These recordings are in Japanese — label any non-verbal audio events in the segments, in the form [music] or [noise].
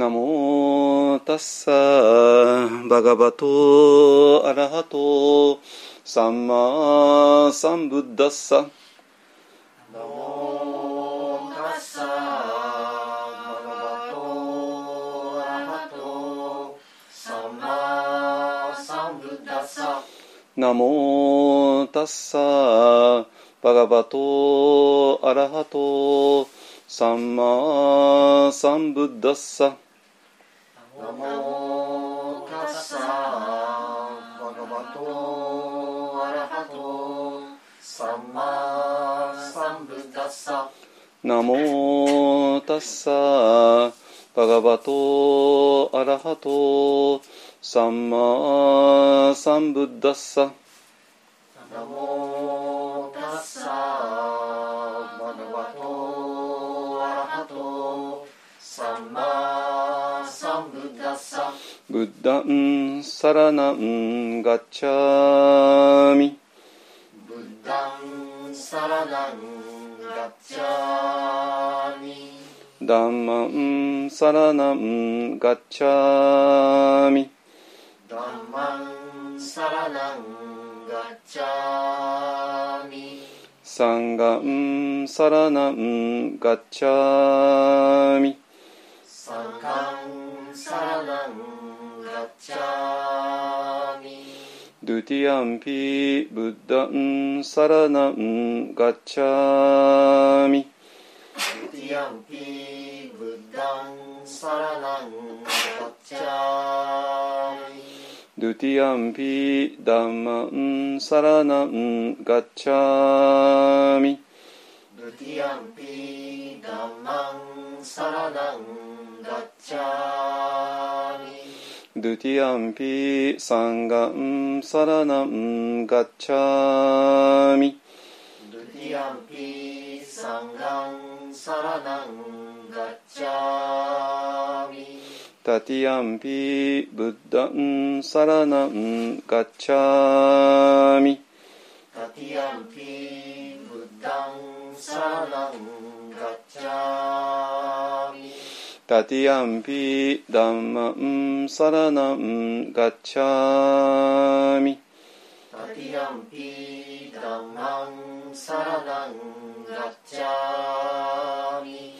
ナモタッサバガバトアラハトサンマサンブッダッサ。ナモタッサバガバトアラハトサンマサンブッダッサ。ナモタッサバガバトアラハトサンマサンブッダッサッサバガバトアラハトサンマサンブッダッサナモタッサバガバトアラハトサンマサンブッダッサブッダンサラナンガッチャサラナンガッチャミ。ダンマンサラナンガッチャミ。サンガンサラナンガッチャミ。サンカンサラナンガッチャミ。ドゥティアンピブッダンサラナンガッチャドゥティアンピダンマンサラナンガッチャミドゥティアンピダンマンサラナンガッチャミドゥティアンピサンガンサラナンガッチャミドゥティアンピサンガンサラナンガッチャミタティアンピブッダンサラナンガッチャミタティアンピブッダンサラナンガッチャミタティアンピダンマンサラナンガッチャミタティアンピダンマンサラナンガッチャミ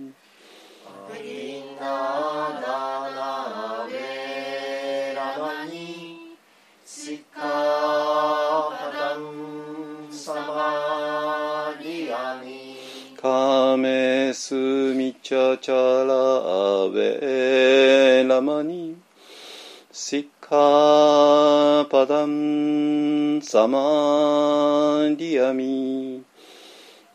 チャチャラウェラマニ。シッカパダン。サマディアミ。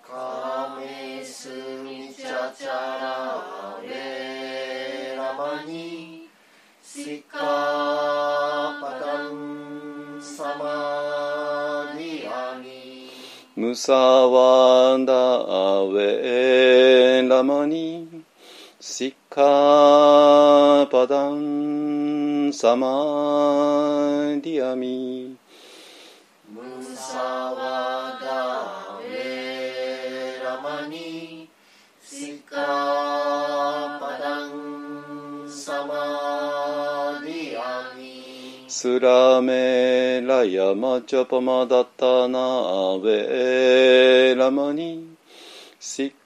カメスミチャチャラウェラマニ。シッカパダン。サマディアミ。ムサワダウェラマニシッカパダンサマディアミムサワダウェラマニシカパダンサマディアミスラメラヤマチャパマダタナウェラマニシッカパダンサマディアミスラメラヤマチャパマダタナベラマニ Samadhiyami サー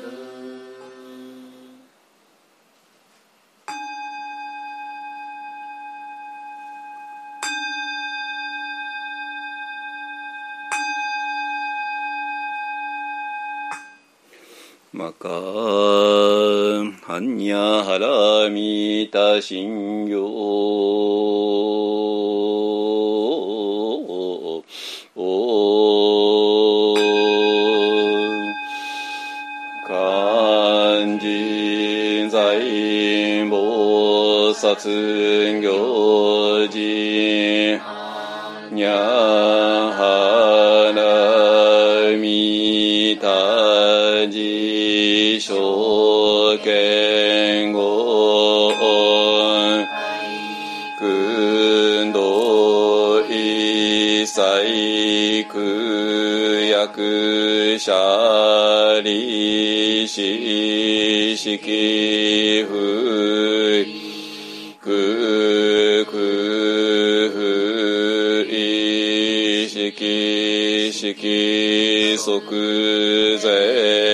マカーハンニャハラミタシンギョ漢字在菩薩行事にゃはらみたじしょけんごくんどいさいくやくしゃりししきふくくふいしきしきそくぜ。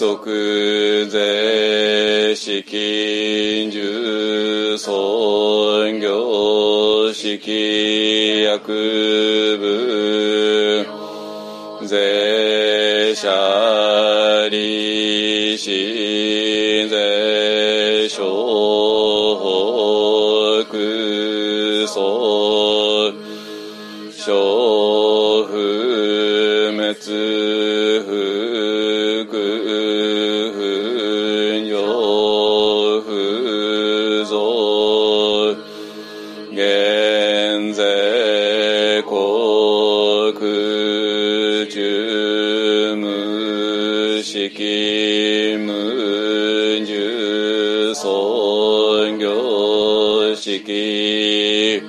即税式重尊業式薬部税者利子税所北総小不滅国中無式無重尊業式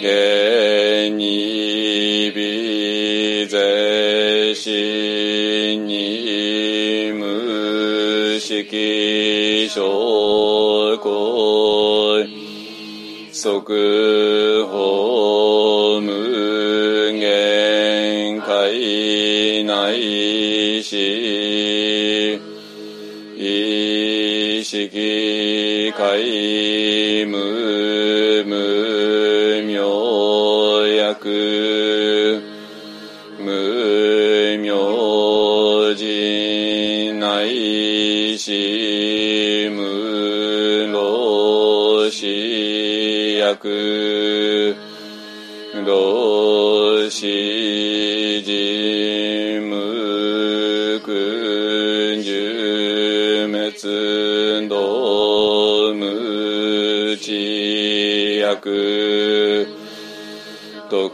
現に微税死に無式証拠即内し意識皆無。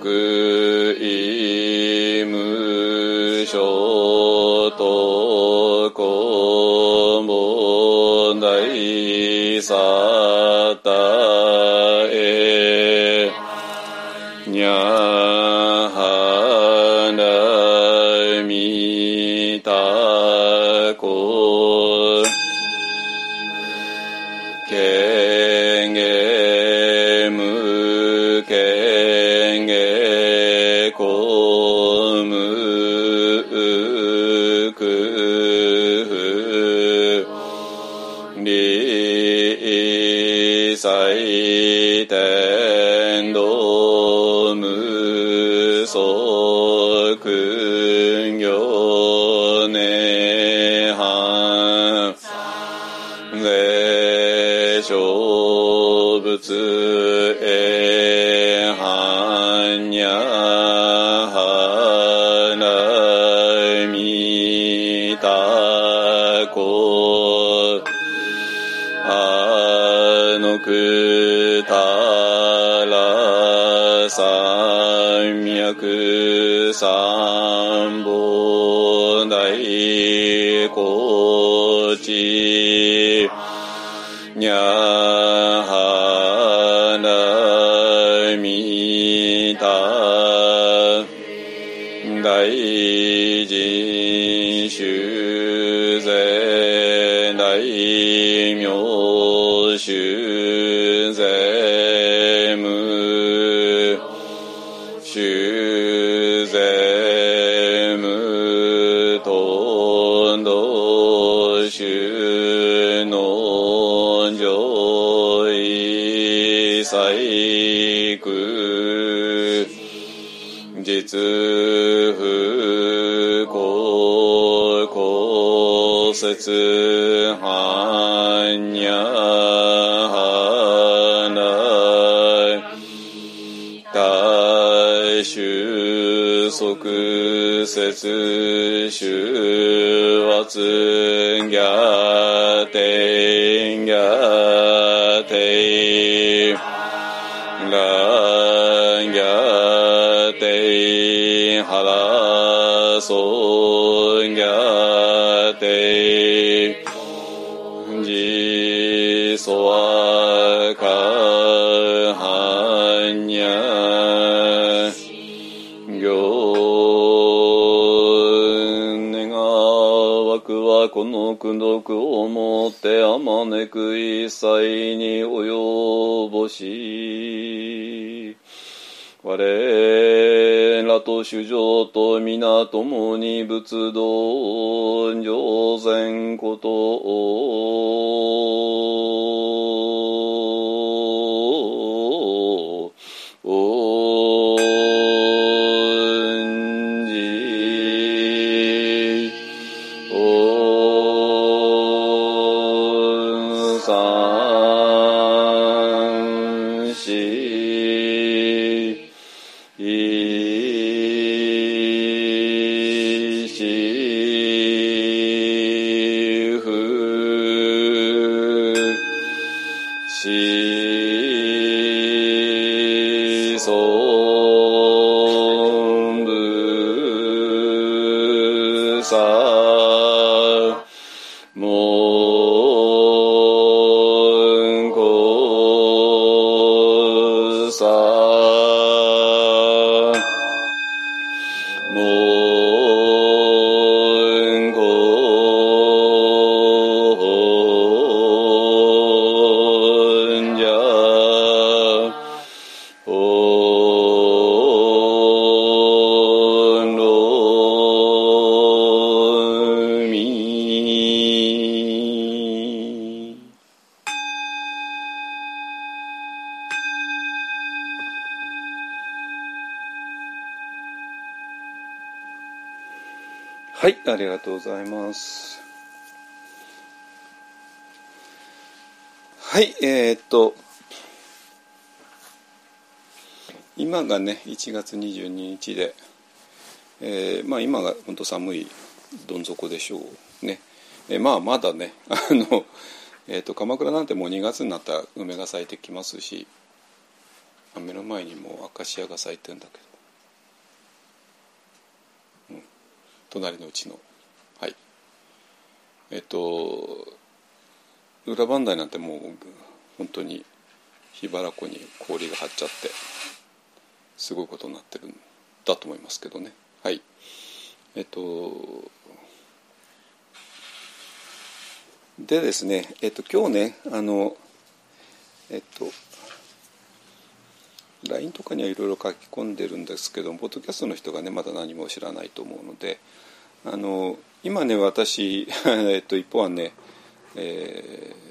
徳三脈三本大高知修善大公説般若花大収束節収圧逆転逆転乱逆転腹損の功徳をもってあまねく一切に及ぼし我らと主情と皆共に仏道上善ことを1月22日で、えーまあ今が本当寒いどん底でしょうね。えーまあまだね、[laughs] あの、えーっと、鎌倉なんてもう2月になったら梅が咲いてきますし、目の前にもアカシアが咲いてるんだけど、うん。隣のうちの。はい。えっと裏磐梯なんてもう本当に桧原湖に氷が張っちゃって。すごいことになってるんだと思いますけどね。はい。えっとでですねえっと今日ねあのえっと LINE とかにはいろいろ書き込んでるんですけどポッドキャストの人がねまだ何も知らないと思うのであの今ね私、[laughs] えっと、一方はね、えー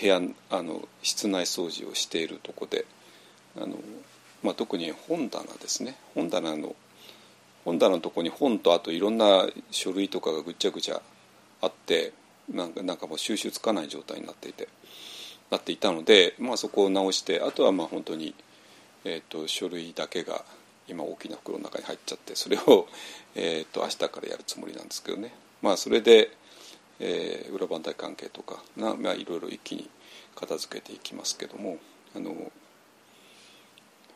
部屋あの室内掃除をしているとこであの、まあ、特に本棚ですね。本棚の本棚のところに本とあといろんな書類とかがぐちゃぐちゃあってなんかなんかもう収集つかない状態になっていてなっていたので、まあ、そこを直してあとはまあ本当に、えー、と書類だけが今大きな袋の中に入っちゃってそれを、[laughs] えー、と明日からやるつもりなんですけどね。まあそれで、えー裏番台関係とかな、まあ、いろいろ一気に片付けていきますけどもあの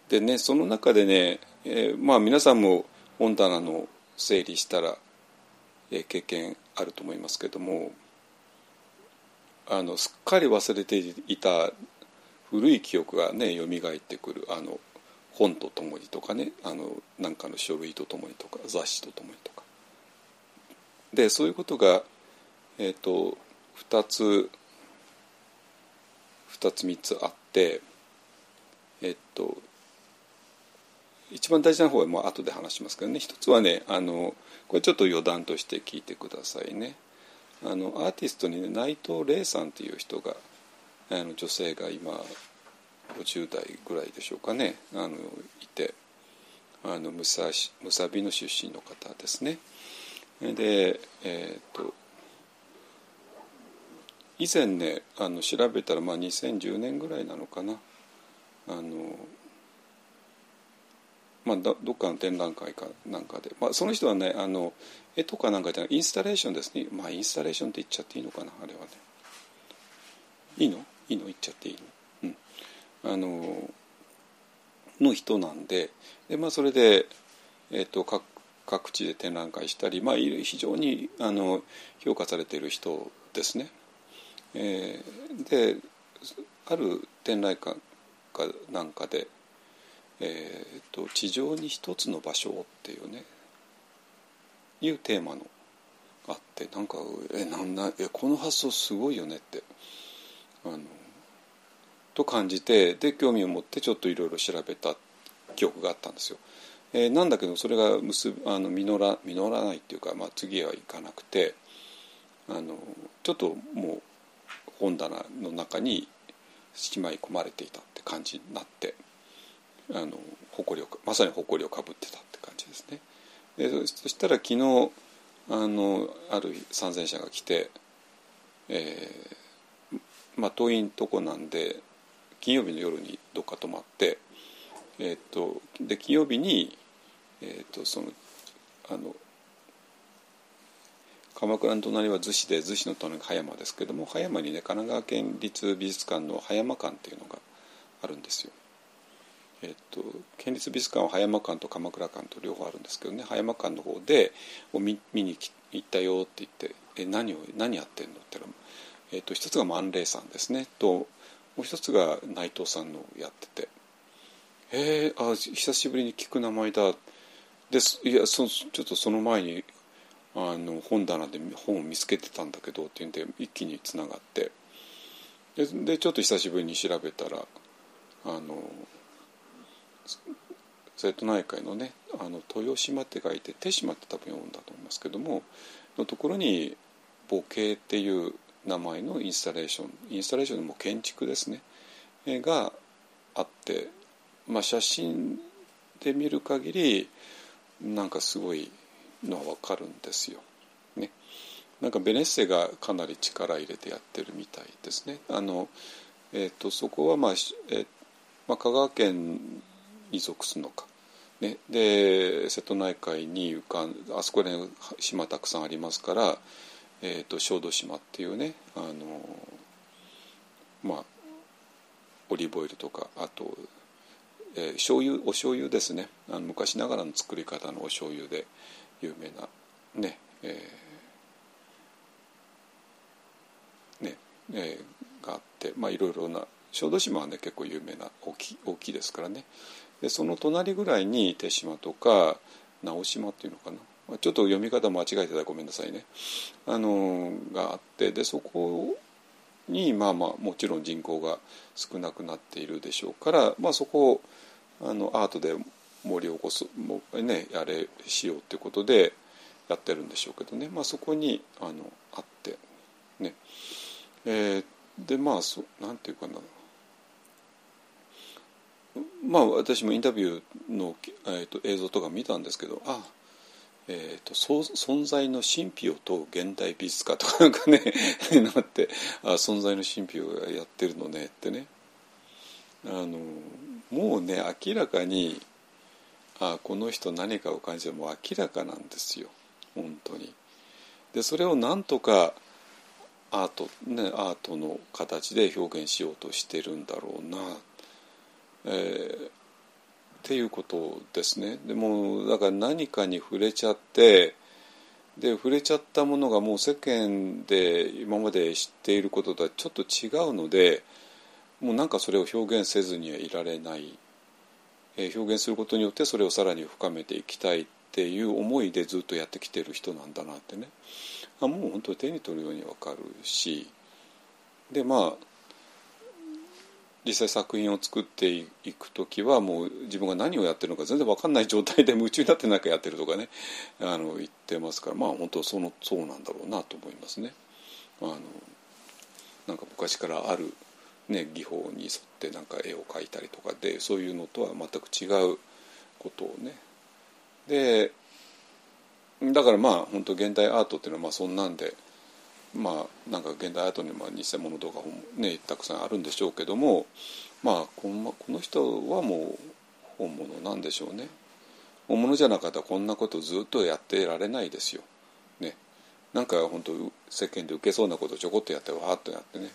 でねその中でね、えーまあ皆さんも本棚の整理したら、えー経験あると思いますけどもあのすっかり忘れていた古い記憶がね蘇ってくるあの本とともにとかねあのなんかの書類とともにとか雑誌とともにとか。でそういうことが、えっ、と2つ2つ3つあってえっ、と一番大事な方はもう後で話しますけどね。一つはねあのこれちょっと余談として聞いてくださいね。あのアーティストにね内藤玲さんっていう人があの女性が今50代ぐらいでしょうかね。あのいて。あのむさしむさびの出身の方ですね。でえっ、と以前ねあの調べたら、まあ、2010年ぐらいなのかな。あのまあ、どっかの展覧会かなんかで、まあ、その人はねあの絵とかなんかじゃないインスタレーションですね。まあインスタレーションって言っちゃっていいのかなあれはね。いいの？いいの？言っちゃっていいの？うん。あのの人なんで。で、まあ、それで、えーと、各各地で展覧会したり、まあ、非常にあの評価されている人ですね。えー、である展覧会かなんかでえーと「地上に一つの場所を」っていうねいうテーマのあってなんかえなんなえこの発想すごいよねってあのと感じてで興味を持ってちょっといろいろ調べた記憶があったんですよ。えー、なんだけどそれが結あの実ら実らないっていうか、まあ、次はいかなくてあのちょっともう本棚の中にしまい込まれていたって感じになってあの誇りをまさに誇りをかぶってたって感じですね。でそしたら昨日あのある参戦者が来て、えー、まあ遠いとこなんで金曜日の夜にどっか泊まって、えーと、で金曜日に、えーと、そのあの鎌倉の隣は逗子で逗子の隣が葉山ですけども葉山にね神奈川県立美術館の葉山館っていうのがあるんですよ。えっと、県立美術館は葉山館と鎌倉館と両方あるんですけどね。葉山館の方で見見に行ったよって言って「え何を何やってんの?」って言ったら、えっと、一つが万礼さんですね。ともう一つが内藤さんのやってて「えー、あ久しぶりに聞く名前だ」です。いやそちょっとその前にあの本棚で本を見つけてたんだけどっていうんで一気につながって。ででちょっと久しぶりに調べたらあの瀬戸内海のねあの豊島って書いて手島って多分読んだと思いますけどものところに母系っていう名前のインスタレーションインスタレーションでも建築ですねがあって、まあ、写真で見る限りなんかすごいのは分かるんですよ。ね、なんかベネッセがかなり力入れてやってるみたいですね。あのえーと、そこは、まあえーまあ、香川県に属するのか。ね、で瀬戸内海に浮かんあそこに島たくさんありますから、えーと、小豆島っていうねあのまあオリーブオイルとかあと、えー、醤油お醤油ですね。あの昔ながらの作り方のお醤油で有名なねえー、ねえー、があってまあいろいろな小豆島はね結構有名な大き大きいですからね。でその隣ぐらいに手島とか直島っていうのかな。ちょっと読み方間違えてたらごめんなさいね。あのがあってでそこにまあまあもちろん人口が少なくなっているでしょうから、まあ、そこをあのアートで盛り起こすもねやれしようっていうことでやってるんでしょうけどね、まあ、そこにあのあってね。えー、でまあそなんていうかな。まあ私もインタビューの、えーと、映像とか見たんですけどあえーと、存在の神秘を問う現代美術家とかなんかね [laughs] なってあ存在の神秘をやってるのねってね。あのもうね明らかにあこの人何かを感じても明らかなんですよ。本当に。でそれをなんとかアート、ね、アートの形で表現しようとしてるんだろうなえー、っていうことですね。でもだから何かに触れちゃってで触れちゃったものがもう世間で今まで知っていることとはちょっと違うのでもうなんかそれを表現せずにはいられない、えー、表現することによってそれをさらに深めていきたいっていう思いでずっとやってきてる人なんだなってね。あもう本当に手に取るように分かるし。でまあ実際作品を作っていく時はもう自分が何をやってるのか全然分かんない状態で夢中になって何かやってるとかねあの言ってますからまあ本当そのそうなんだろうなと思いますね。あのなんか昔からある、ね、技法に沿ってなんか絵を描いたりとかでそういうのとは全く違うことをねでだからまあ本当現代アートっていうのはまあそんなんでまあなんか現代アートにも偽物とかねたくさんあるんでしょうけどもまあこのこの人はもう本物なんでしょうね。本物じゃなかったらこんなことずっとやってられないですよ。ね。なんか本当世間で受けそうなことちょこっとやってわーっとやってね。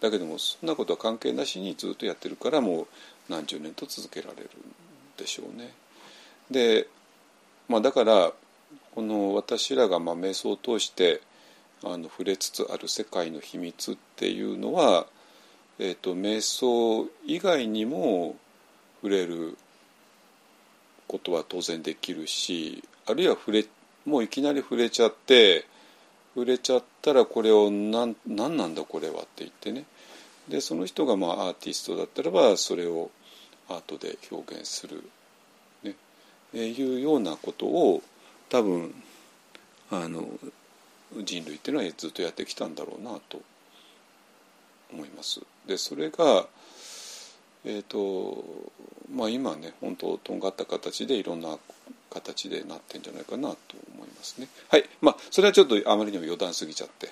だけどもそんなことは関係なしにずっとやってるからもう何十年と続けられるんでしょうね。で、まあ、だからこの私らがまあ瞑想を通してあの触れつつある世界の秘密っていうのは、えーと、瞑想以外にも触れることは当然できるしあるいは触れもういきなり触れちゃって触れちゃったらこれを何何なんだこれはって言ってね。でその人がまあアーティストだったらばそれをアートで表現する、ね、えいうようなことを多分あの人類っていうのはずっとやってきたんだろうなと思います。でそれがえーとまあ、今ね本当とんがった形でいろんな形でなってんじゃないかなと思いますね。はいまあそれはちょっとあまりにも余談すぎちゃって、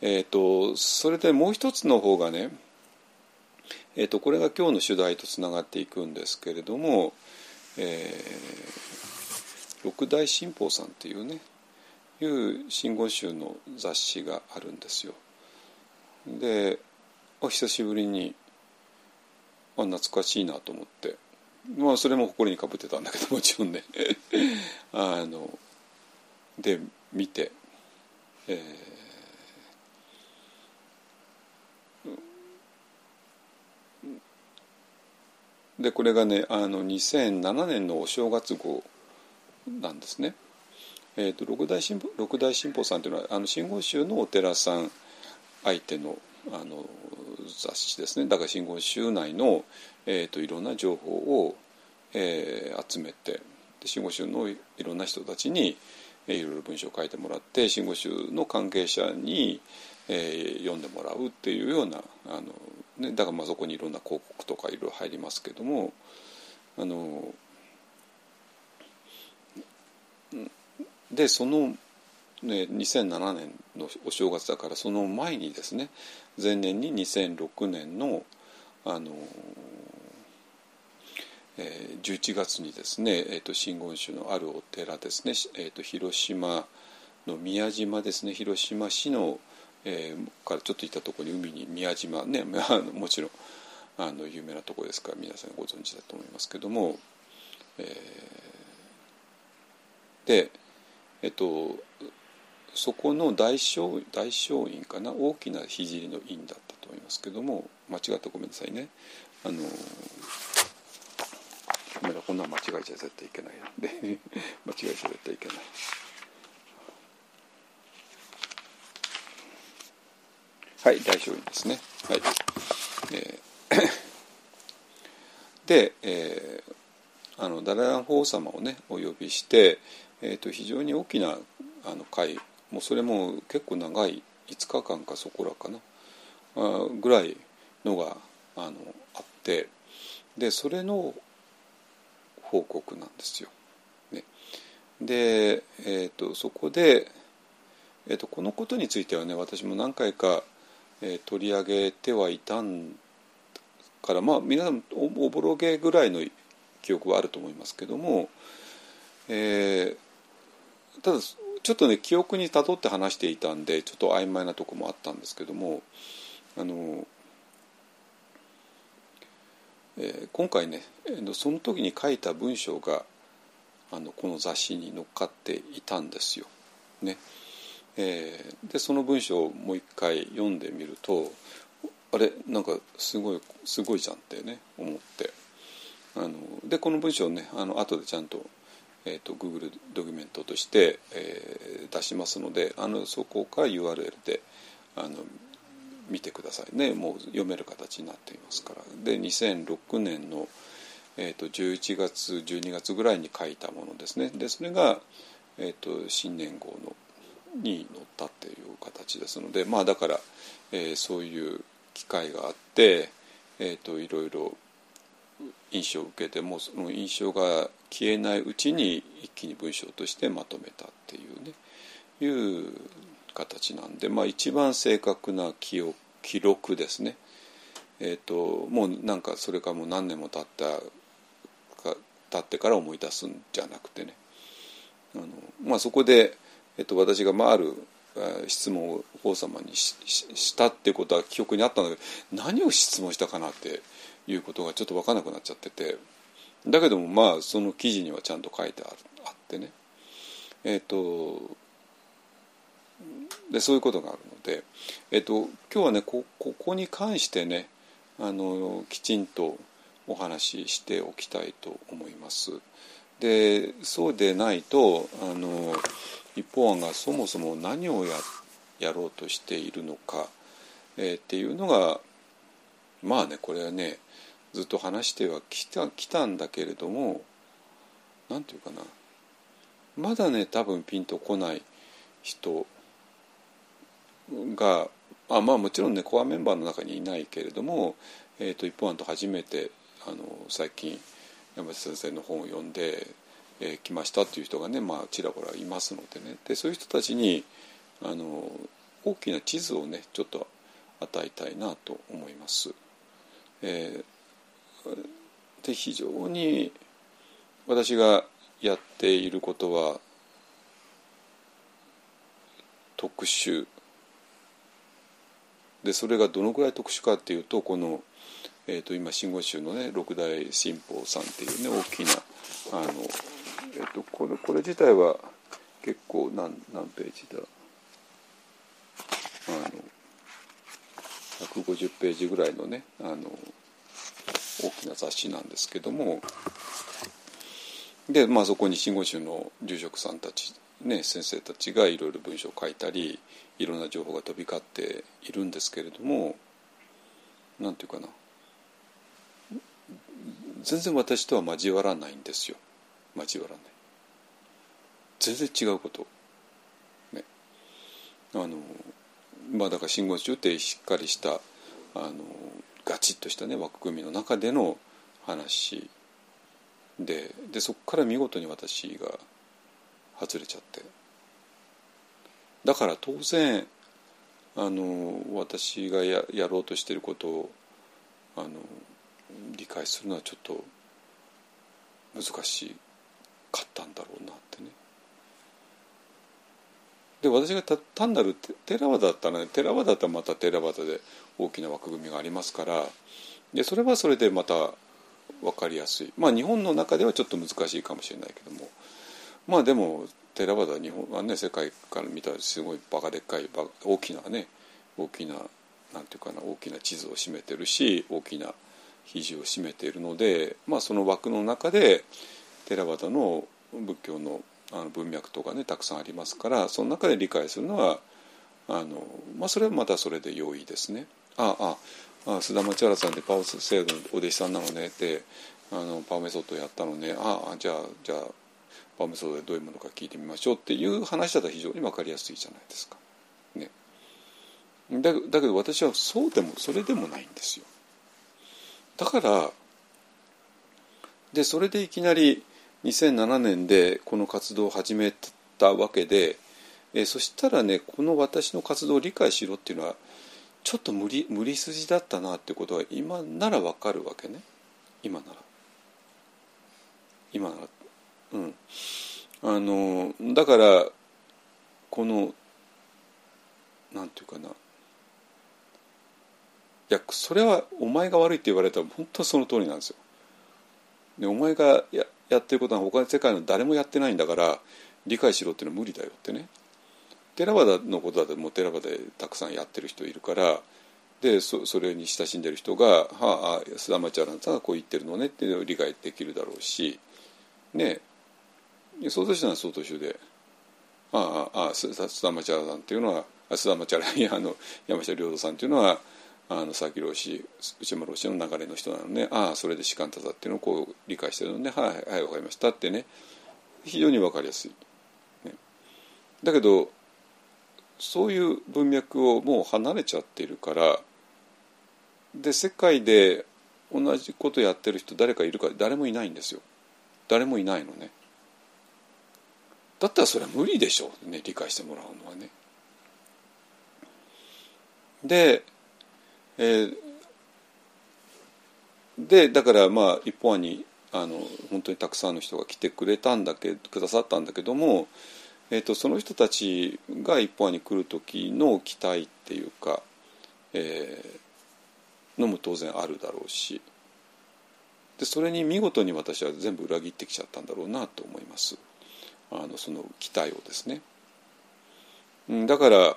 えーと、それでもう一つの方がね、えーと、これが今日の主題とつながっていくんですけれども、えー、六大新報さんっていうねいう真言宗の雑誌があるんですよ。でお久しぶりにあ懐かしいなと思ってまあそれも誇りにかぶってたんだけど [laughs] もちろんね [laughs] あので見て、えー、でこれがねあの2007年のお正月号なんですね。えーと、六大新六大新報さんというのはあの真言宗のお寺さん相手のあの雑誌ですね。だから真言宗内の、えーと、いろんな情報を、えー、集めてで真言宗のいろんな人たちに、えー、いろいろ文章を書いてもらって真言宗の関係者に、えー、読んでもらうっていうようなあの、ね、だからまあそこにいろんな広告とかいろいろ入りますけどもあのでその、ね、2007年のお正月だからその前にですね前年に2006年のあの、えー、11月にですね、えーと、真言宗のあるお寺ですね、えーと、広島の宮島ですね広島市の、えー、からちょっと行ったところに海に宮島ね [laughs] もちろんあの有名なところですから皆さんご存知だと思いますけども、えー、でえっとそこの大正大正院かな？大きな聖の院だったと思いますけども間違ったごめんなさいね。あのごめんなこんな間違えちゃ絶対いけないなんで。[laughs] 間違えちゃ絶対いけない。はい大正院ですね。はい、えー、で、えー、あのダララン法王様をねお呼びしてえーと、非常に大きなあの会もうそれも結構長い5日間かそこらかな。あぐらいのがあのあって。でそれの報告なんですよ。ね、で、えーと、そこで、えーと、このことについてはね私も何回か、えー、取り上げてはいたんからまあ皆さんおぼろげぐらいの記憶はあると思いますけども、えー、ただちょっとね記憶にたどって話していたんでちょっと曖昧なとこもあったんですけどもあの、えー、今回ねその時に書いた文章があのこの雑誌に載っかっていたんですよ。ねえー、でその文章をもう一回読んでみるとあれなんかすごいすごいじゃんってね思ってあのでこの文章ねあの後でちゃんとえーと、Google ドキュメントとして、えー、出しますのであのそこから URL であの見てくださいね。もう読める形になっていますから。で2006年の、えーと、11月12月ぐらいに書いたものですね。でそれが、えーと、新年号のに載ったっていう形ですのでまあだから、えー、そういう機会があって、えー、といろいろ印象を受けてもその印象が消えないうちに一気に文章としてまとめたっていうねいう形なんで、まあ、一番正確な記憶記録ですね。えーと、もうなんかそれからもう何年も経ったか経ってから思い出すんじゃなくてねあの、まあ、そこで、えーと、私が、まあ、ある質問を王様にししたってことは記憶にあったんだけど何を質問したかなっていうことがちょっと分からなくなっちゃっててだけどもまあその記事にはちゃんと書いてあるあってねえっ、ー、とでそういうことがあるので、えっ、ー、と、今日はねここに関してねあのきちんとお話ししておきたいと思います。でそうでないとあの一方案がそもそも何をややろうとしているのか、えー、っていうのがまあねこれはねずっと話してはきたきたんだけれども何て言うかなまだね多分ピンとこない人があまあもちろんねコアメンバーの中にいないけれども、えーと、一方案と初めてあの最近山下先生の本を読んで、えー、来ましたっていう人がね、まあ、ちらほらいますのでねでそういう人たちにあの大きな地図をねちょっと与えたいなと思います。えーで非常に私がやっていることは特殊。でそれがどのぐらい特殊かっていうとこの、えー、と今真言宗のね六大神宝さんっていうね大きなあの、えー、とこれこれ自体は結構何何ページだ？あの150ページぐらいのねあの大きな雑誌なんですけどもで、まあ、そこに真言宗の住職さんたち、ね、先生たちがいろいろ文章を書いたりいろんな情報が飛び交っているんですけれどもなんていうかな全然私とは交わらないんですよ交わらない全然違うことねあのまあだから真言宗ってしっかりしたあのガチッとしたね枠組みの中での話ででそこから見事に私が外れちゃってだから当然あの私がややろうとしてることをあの理解するのはちょっと難しかったんだろうなってね。で私が単なるテラワだったらねテラワだったらまたテラワダで大きな枠組みがありますからでそれはそれでまた分かりやすいまあ日本の中ではちょっと難しいかもしれないけどもまあでもテラワダ日本はね世界から見たらすごいバカでっかい大きなね大きななんていうかな大きな地図を占めてるし大きな肘を占めているので、まあ、その枠の中でテラワダの仏教のあの文脈とかねたくさんありますからその中で理解するのはあの、まあ、それはまたそれで良いですね。あああ須田町原さんでパオ制度のお弟子さんなのねってあのパオメソッドやったのねああじゃあじゃあパオメソッドでどういうものか聞いてみましょうっていう話だったら非常に分かりやすいじゃないですか。ね、だだけど私はそうでもそれでもないんですよ。だからでそれでいきなり2007年でこの活動を始めたわけで、え、そしたらねこの私の活動を理解しろっていうのはちょっと無理無理筋だったなってことは今ならわかるわけね。今なら。今なら。うん。あのだからこのなんていうかな。いやそれはお前が悪いって言われたら本当その通りなんですよ。でお前がややってることは他の世界の誰もやってないんだから理解しろっていうのは無理だよってね。テラバダのことだってもうテラバダでたくさんやってる人いるからでそそれに親しんでる人が「はあ須田町アナさんがこう言ってるのね」っていうのを理解できるだろうしね。曹洞宗は曹洞宗でああああ須田町原さんっていうのは須田町原いやあの山下良道さんっていうのはあの佐々木老師内村老師の流れの人なのでああそれで士官多座っていうのをこう理解してるのではいはい分かりましたってね。非常に分かりやすい。ね、だけどそういう文脈をもう離れちゃってるからで世界で同じことやってる人誰かいるか誰もいないんですよ。誰もいないのね。だったらそれは無理でしょうね理解してもらうのはね。で、えー、でだからまあ一方にあの本当にたくさんの人が来てくれたんだけどくださったんだけども、えーと、その人たちが一方に来る時の期待っていうか、えー、のも当然あるだろうしでそれに見事に私は全部裏切ってきちゃったんだろうなと思いますあのその期待をですね。だから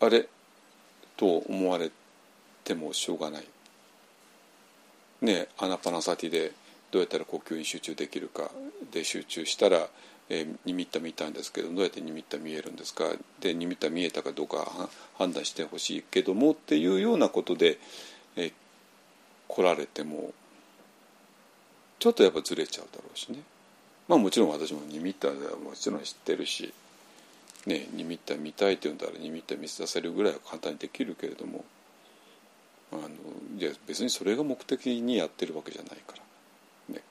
あれ？と思われてもしょうがない。ねアナパナサティでどうやったら呼吸に集中できるかで集中したら、えー、ニミッタ見たんですけどどうやってニミッタ見えるんですか？でニミッタ見えたかどうか判断してほしいけどもっていうようなことで、えー、来られてもちょっとやっぱずれちゃうだろうしね。まあもちろん私もニミッタはもちろん知ってるし、ね、ニミッタ見たいって言うんだらニミッタ見せ出せるぐらいは簡単にできるけれどもあのいや別にそれが目的にやってるわけじゃないからね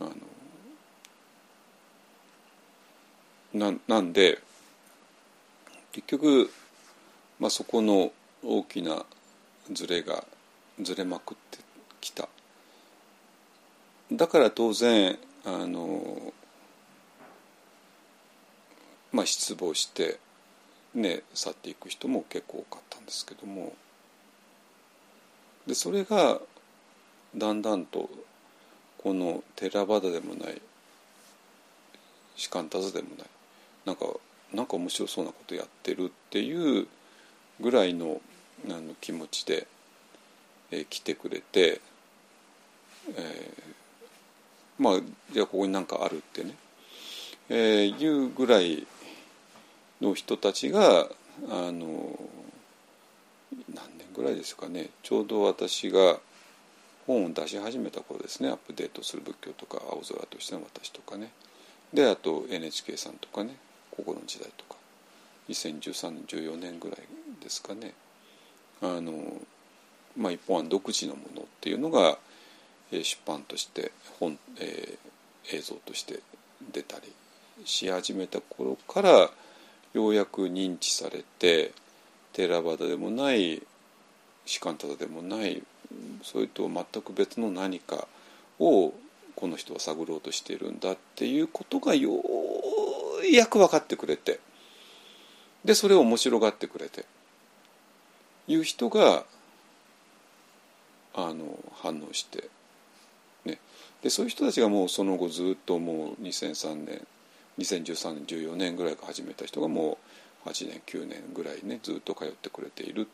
あのななんで結局、まあ、そこの大きなズレがずれまくってきた。だから当然あのまあ失望してね去っていく人も結構多かったんですけども。でそれがだんだんとこの寺場でもない士官たずでもないなんかなんか面白そうなことやってるっていうぐらいのあの気持ちで、えー、来てくれて、えー、まあじゃあここに何かあるってね、えー、いうぐらいの人たちがあの何年ぐらいですかね。ちょうど私が本を出し始めた頃ですね。アップデートする仏教とか青空としての私とかね。であと NHK さんとかね。心の時代とか。2013年14年ぐらいですかね。あのまあ一本案独自のものっていうのが出版として本、えー、映像として出たりし始めた頃からようやく認知されてテラバダでもないシカンタダでもないそれと全く別の何かをこの人は探ろうとしているんだっていうことがようやく分かってくれて。でそれを面白がってくれて。いう人があの反応して。ね。でそういう人たちがもうその後ずっともう2003年2013年14年ぐらいから始めた人がもう8年9年ぐらいねずっと通ってくれている。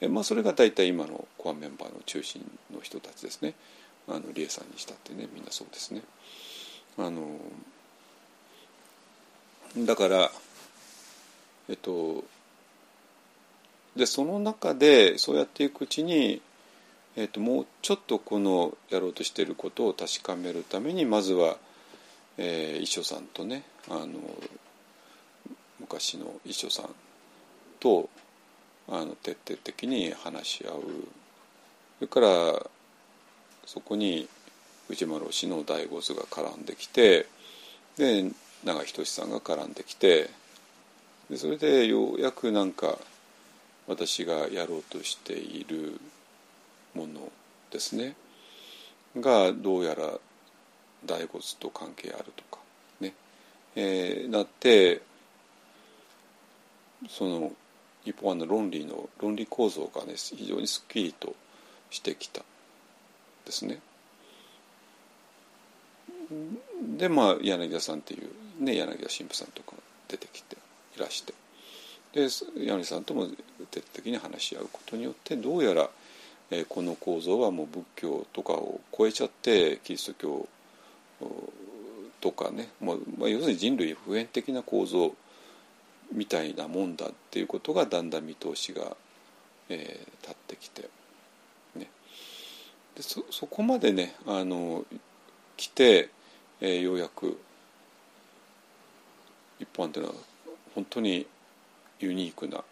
え、まあ、それが大体今のコアメンバーの中心の人たちですね。あのリエさんにしたってねみんなそうですね。あのだからえっとでその中でそうやっていくうちにえーと、もうちょっとこのやろうとしていることを確かめるためにまずは、えー、さんとねあの昔の衣装さんとあの徹底的に話し合う。それからそこに藤丸氏の醍醐図が絡んできてで長仁さんが絡んできてでそれでようやくなんか私がやろうとしているものですねがどうやら大骨と関係あるとかね、えー、なってその一方の論理の論理構造がね非常にすっきりとしてきたですね。でまあ柳田さんっていうね柳田神父さんとか出てきていらして。で柳さんとも徹底的に話し合うことによってどうやらえこの構造はもう仏教とかを超えちゃってキリスト教とかね、まあまあ、要するに人類普遍的な構造みたいなもんだっていうことがだんだん見通しが、えー、立ってきて、ね、でそそこまでねあの来て、えー、ようやく一般というのは本当にユニークな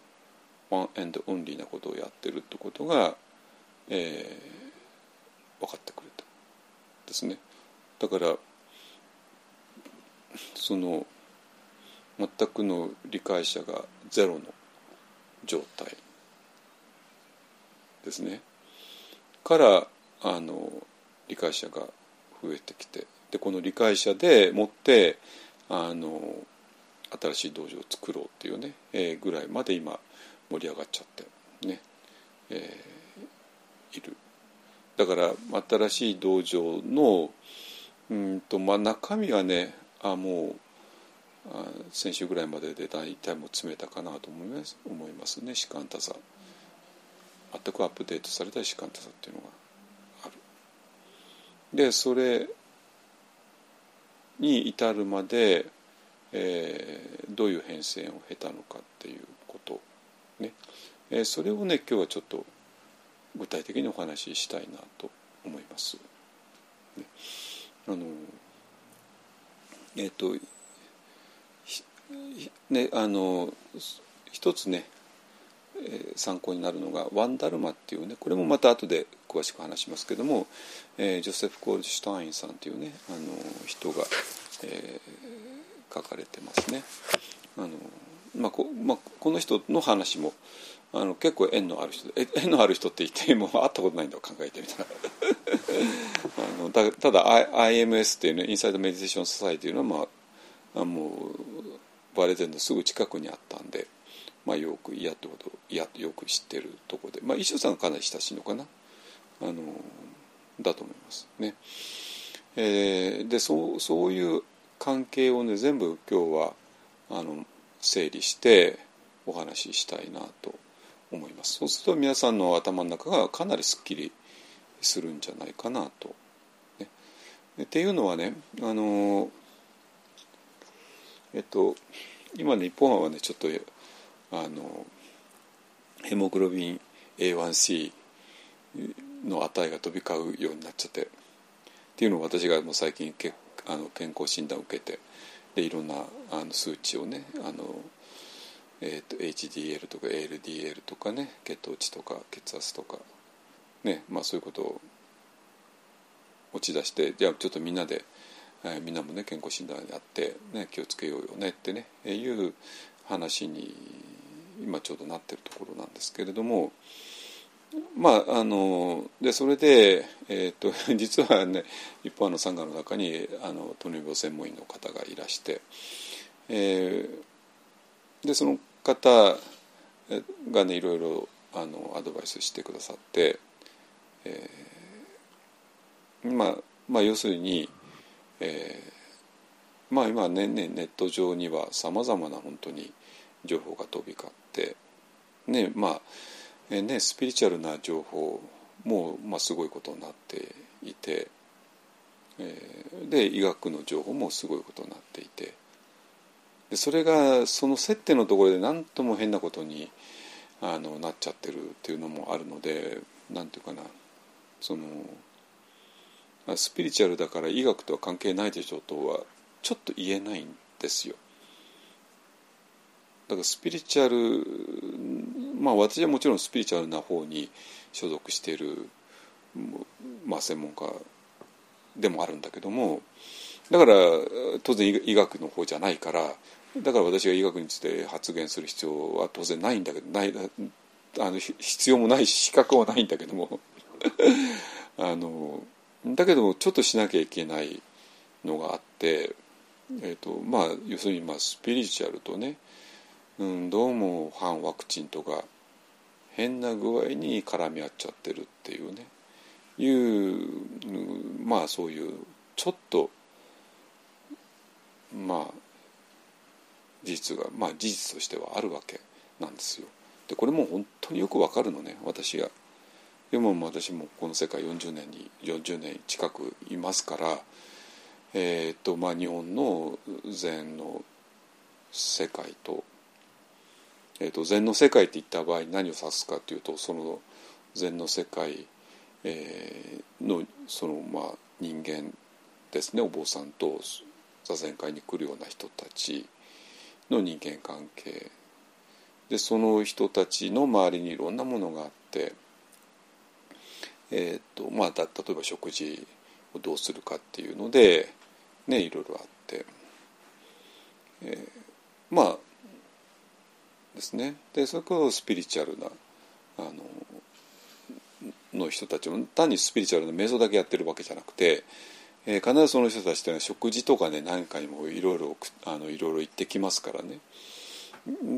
one and only なことをやってるってことが、えー、分かってくれたですね。だからその全くの理解者がゼロの状態ですねからあの理解者が増えてきてでこの理解者でもってあの新しい道場を作ろうっていうね、えー、ぐらいまで今盛り上がっちゃってね、えー、いる。だから新しい道場のうんと、まあ、中身はねあもうあ先週ぐらいまでで大体も詰めたかなと思います思いますね士官多座全くアップデートされた士官多座っていうのがある。でそれに至るまで、えー、どういう変遷を経たのかっていうことね、えー、それをね今日はちょっと具体的にお話ししたいなと思います。ね、あのえっ、ー、とねあの一つね、参考になるのがワンダルマっていうねこれもまた後で詳しく話しますけども、えー、ジョセフ・コールシュタインさんっていうねあの人が、えー、書かれてますね。あのまあこまあ、この人の話もあの結構縁のある人縁のある人って言っても会ったことないんだ考えてみたら [laughs] あのだただ IMS っていうねインサイドメディテーション・ソサイティいうのは、まあ、もうバレゼンのすぐ近くにあったんで、まあ、よく嫌ってこといやよく知ってるとこで、まあ、石尾さんがかなり親しいのかな？あのだと思いますね。えー、でそうそういう関係をね全部今日はあの整理してお話ししたいなと思いますそうすると皆さんの頭の中がかなりすっきりするんじゃないかなと。ね、っていうのはねあのえっと今ね日本はねちょっとあのヘモグロビン A1C の値が飛び交うようになっちゃってっていうのを私がもう最近けあの健康診断を受けてでいろんなあの数値をねあの、えーと、HDL とか LDL とかね血糖値とか血圧とかねまあそういうことを持ち出してじゃあちょっとみんなでえー、みんなもね健康診断やって、ね、気をつけようよねってね、え、いう話に今ちょうどなってるところなんですけれどもまああのでそれで、えーと、[laughs] 実はね一般の参加の中にあの糖尿病専門医の方がいらして、えー、でその方がねいろいろあのアドバイスしてくださって、えー、まあまあ要するにえー、まあ今ねねネット上にはさまざまな本当に情報が飛び交ってねまあ、え、ねスピリチュアルな情報も、まあ、すごいことになっていて、えー、で医学の情報もすごいことになっていてでそれがその接点のところで何とも変なことにあのなっちゃってるっていうのもあるので何て言うかなそのスピリチュアルだから医学とは関係ないでしょうとはちょっと言えないんですよ。だからスピリチュアルまあ私はもちろんスピリチュアルな方に所属している、まあ、専門家でもあるんだけどもだから当然医学の方じゃないからだから私が医学について発言する必要は当然ないんだけどないあの必要もないし資格もないんだけども。[laughs] あのだけどもちょっとしなきゃいけないのがあって、えーとまあ、要するにまあスピリチュアルとね、うん、どうも反ワクチンとか変な具合に絡み合っちゃってるっていうねいうまあそういうちょっとまあ事実がまあ事実としてはあるわけなんですよ。でこれも本当によくわかるのね私が。でも私もこの世界40年に40年近くいますから、えーとまあ、日本の禅の世界と,、えー、と禅の世界って言った場合何を指すかというとその禅の世界、えー、のそのまあ人間ですね。お坊さんと座禅会に来るような人たちの人間関係。でその人たちの周りにいろんなものがあって、えーとまあ、例えば食事をどうするかっていうので、ね、いろいろあって、えー、まあですねでそれこそスピリチュアルなあのの人たちも単にスピリチュアルな瞑想だけやってるわけじゃなくて、えー、必ずその人たちっていうのは食事とかね何かにもいろいろあのいろいろ行ってきますからね。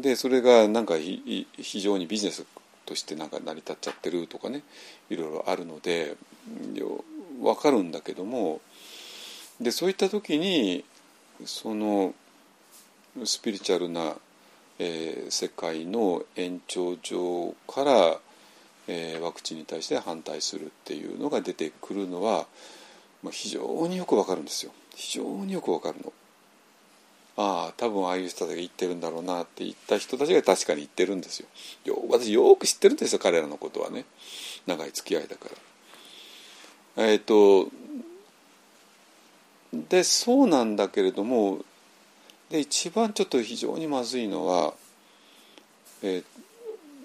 でそれがなんか非常にビジネスとしてなんか成り立っちゃってるとかねいろいろあるので分かるんだけどもでそういった時にそのスピリチュアルな、えー、世界の延長上から、えー、ワクチンに対して反対するっていうのが出てくるのは、まあ、非常によく分かるんですよ非常によく分かるの。ああ多分ああいう人たちが言ってるんだろうなって言った人たちが確かに言ってるんですよ。よ私よく知ってるんですよ彼らのことはね長い付き合いだから。えっ、とでそうなんだけれどもで一番ちょっと非常にまずいのは、え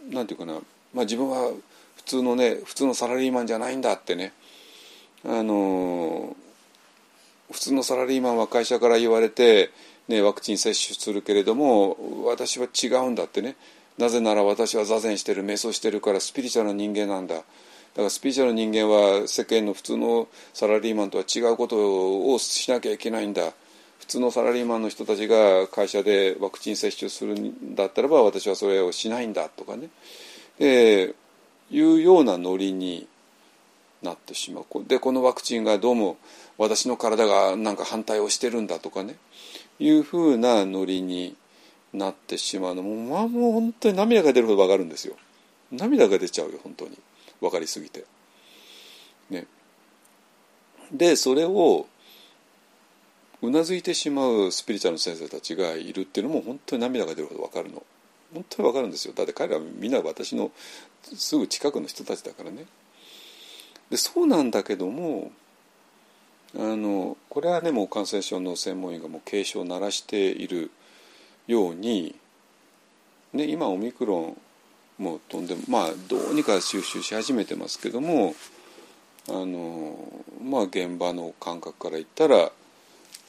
ー、なんていうかな、まあ、自分は普通のね普通のサラリーマンじゃないんだってね。あの普通のサラリーマンは会社から言われてね、ワクチン接種するけれども私は違うんだってね。なぜなら私は座禅してる瞑想してるからスピリチュアルな人間なんだ。だからスピリチュアルな人間は世間の普通のサラリーマンとは違うことをしなきゃいけないんだ。通のサラリーマンの人たちが会社でワクチン接種するんだったらば私はそれをしないんだとかね。でいうようなノリになってしまう。でこのワクチンがどうも私の体がなんか反対をしてるんだとかね。いうふうなノリになってしまうのもまあもう本当に涙が出るほど分かるんですよ。涙が出ちゃうよ本当に。分かりすぎて。ね、でそれをうなずいてしまうスピリチュアルの先生たちがいるっていうのも本当に涙が出るほど分かるの。本当に分かるんですよ。だって彼らみんな私のすぐ近くの人たちだからね。でそうなんだけどもあのこれはねもう感染症の専門医がもう警鐘を鳴らしているように、ね、今オミクロンも飛んでまあどうにか収集し始めてますけどもあのまあ現場の感覚から言ったら、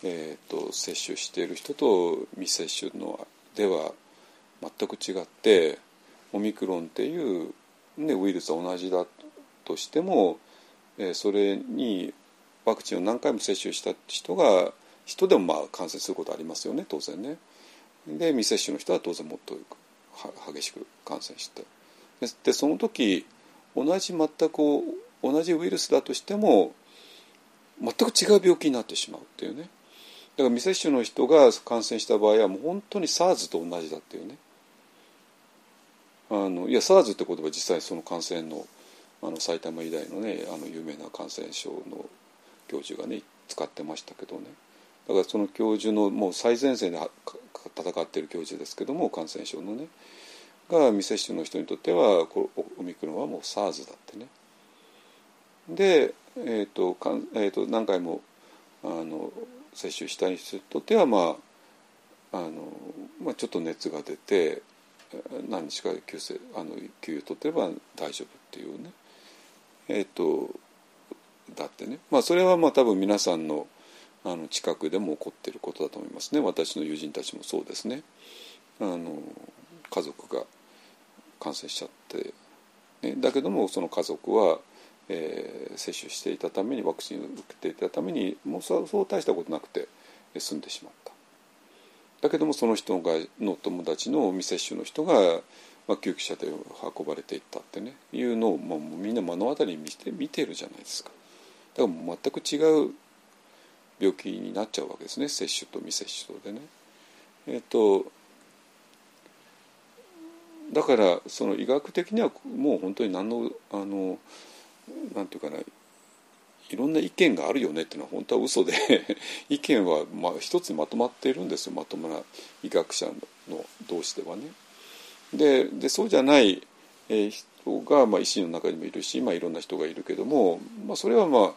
えーと、接種している人と未接種のでは全く違ってオミクロンっていう、ね、ウイルスは同じだとしても、えー、それにワクチンを何回も接種した人が人でもまあ感染することありますよね当然ね。で未接種の人は当然もっと激しく感染してでその時同じ全く同じウイルスだとしても全く違う病気になってしまうっていうねだから未接種の人が感染した場合はもう本当に SARS と同じだっていうねあのいや SARS って言葉実際その感染のあの埼玉医大のねあの有名な感染症の教授がね使ってましたけどねだからその教授のもう最前線で戦っている教授ですけども感染症のねが未接種の人にとってはこオミクロンはもう SARS だってね。で、えーとかんえーと、何回もあの接種した人にとっては、まああのまあ、ちょっと熱が出て何日か休息あの休養取ってれば大丈夫っていうね。えっ、ー、とだってね、まあ、それはまあ多分皆さんのあの近くでも起こっていることだと思いますね。私の友人たちもそうですね。あの家族が感染しちゃって、ね、だけどもその家族は、えー、接種していたためにワクチンを受けていたためにもうそう大したことなくて済んでしまっただけどもその人がの友達の未接種の人が、まあ、救急車で運ばれていったってねいうのを、まあ、みんな目の当たりに見て見てるじゃないですか。だから全く違う病気になっちゃうわけですね接種と未接種とでね。えっ、とだからその医学的にはもう本当に何のあのなんていうかないろんな意見があるよねっていうのは本当は嘘で [laughs] 意見はまあ一つにまとまっているんですよまともな医学者の同士ではね。ででそうじゃない、人が、まあ、医師の中にもいるし、まあ、いろんな人がいるけども、まあ、それはま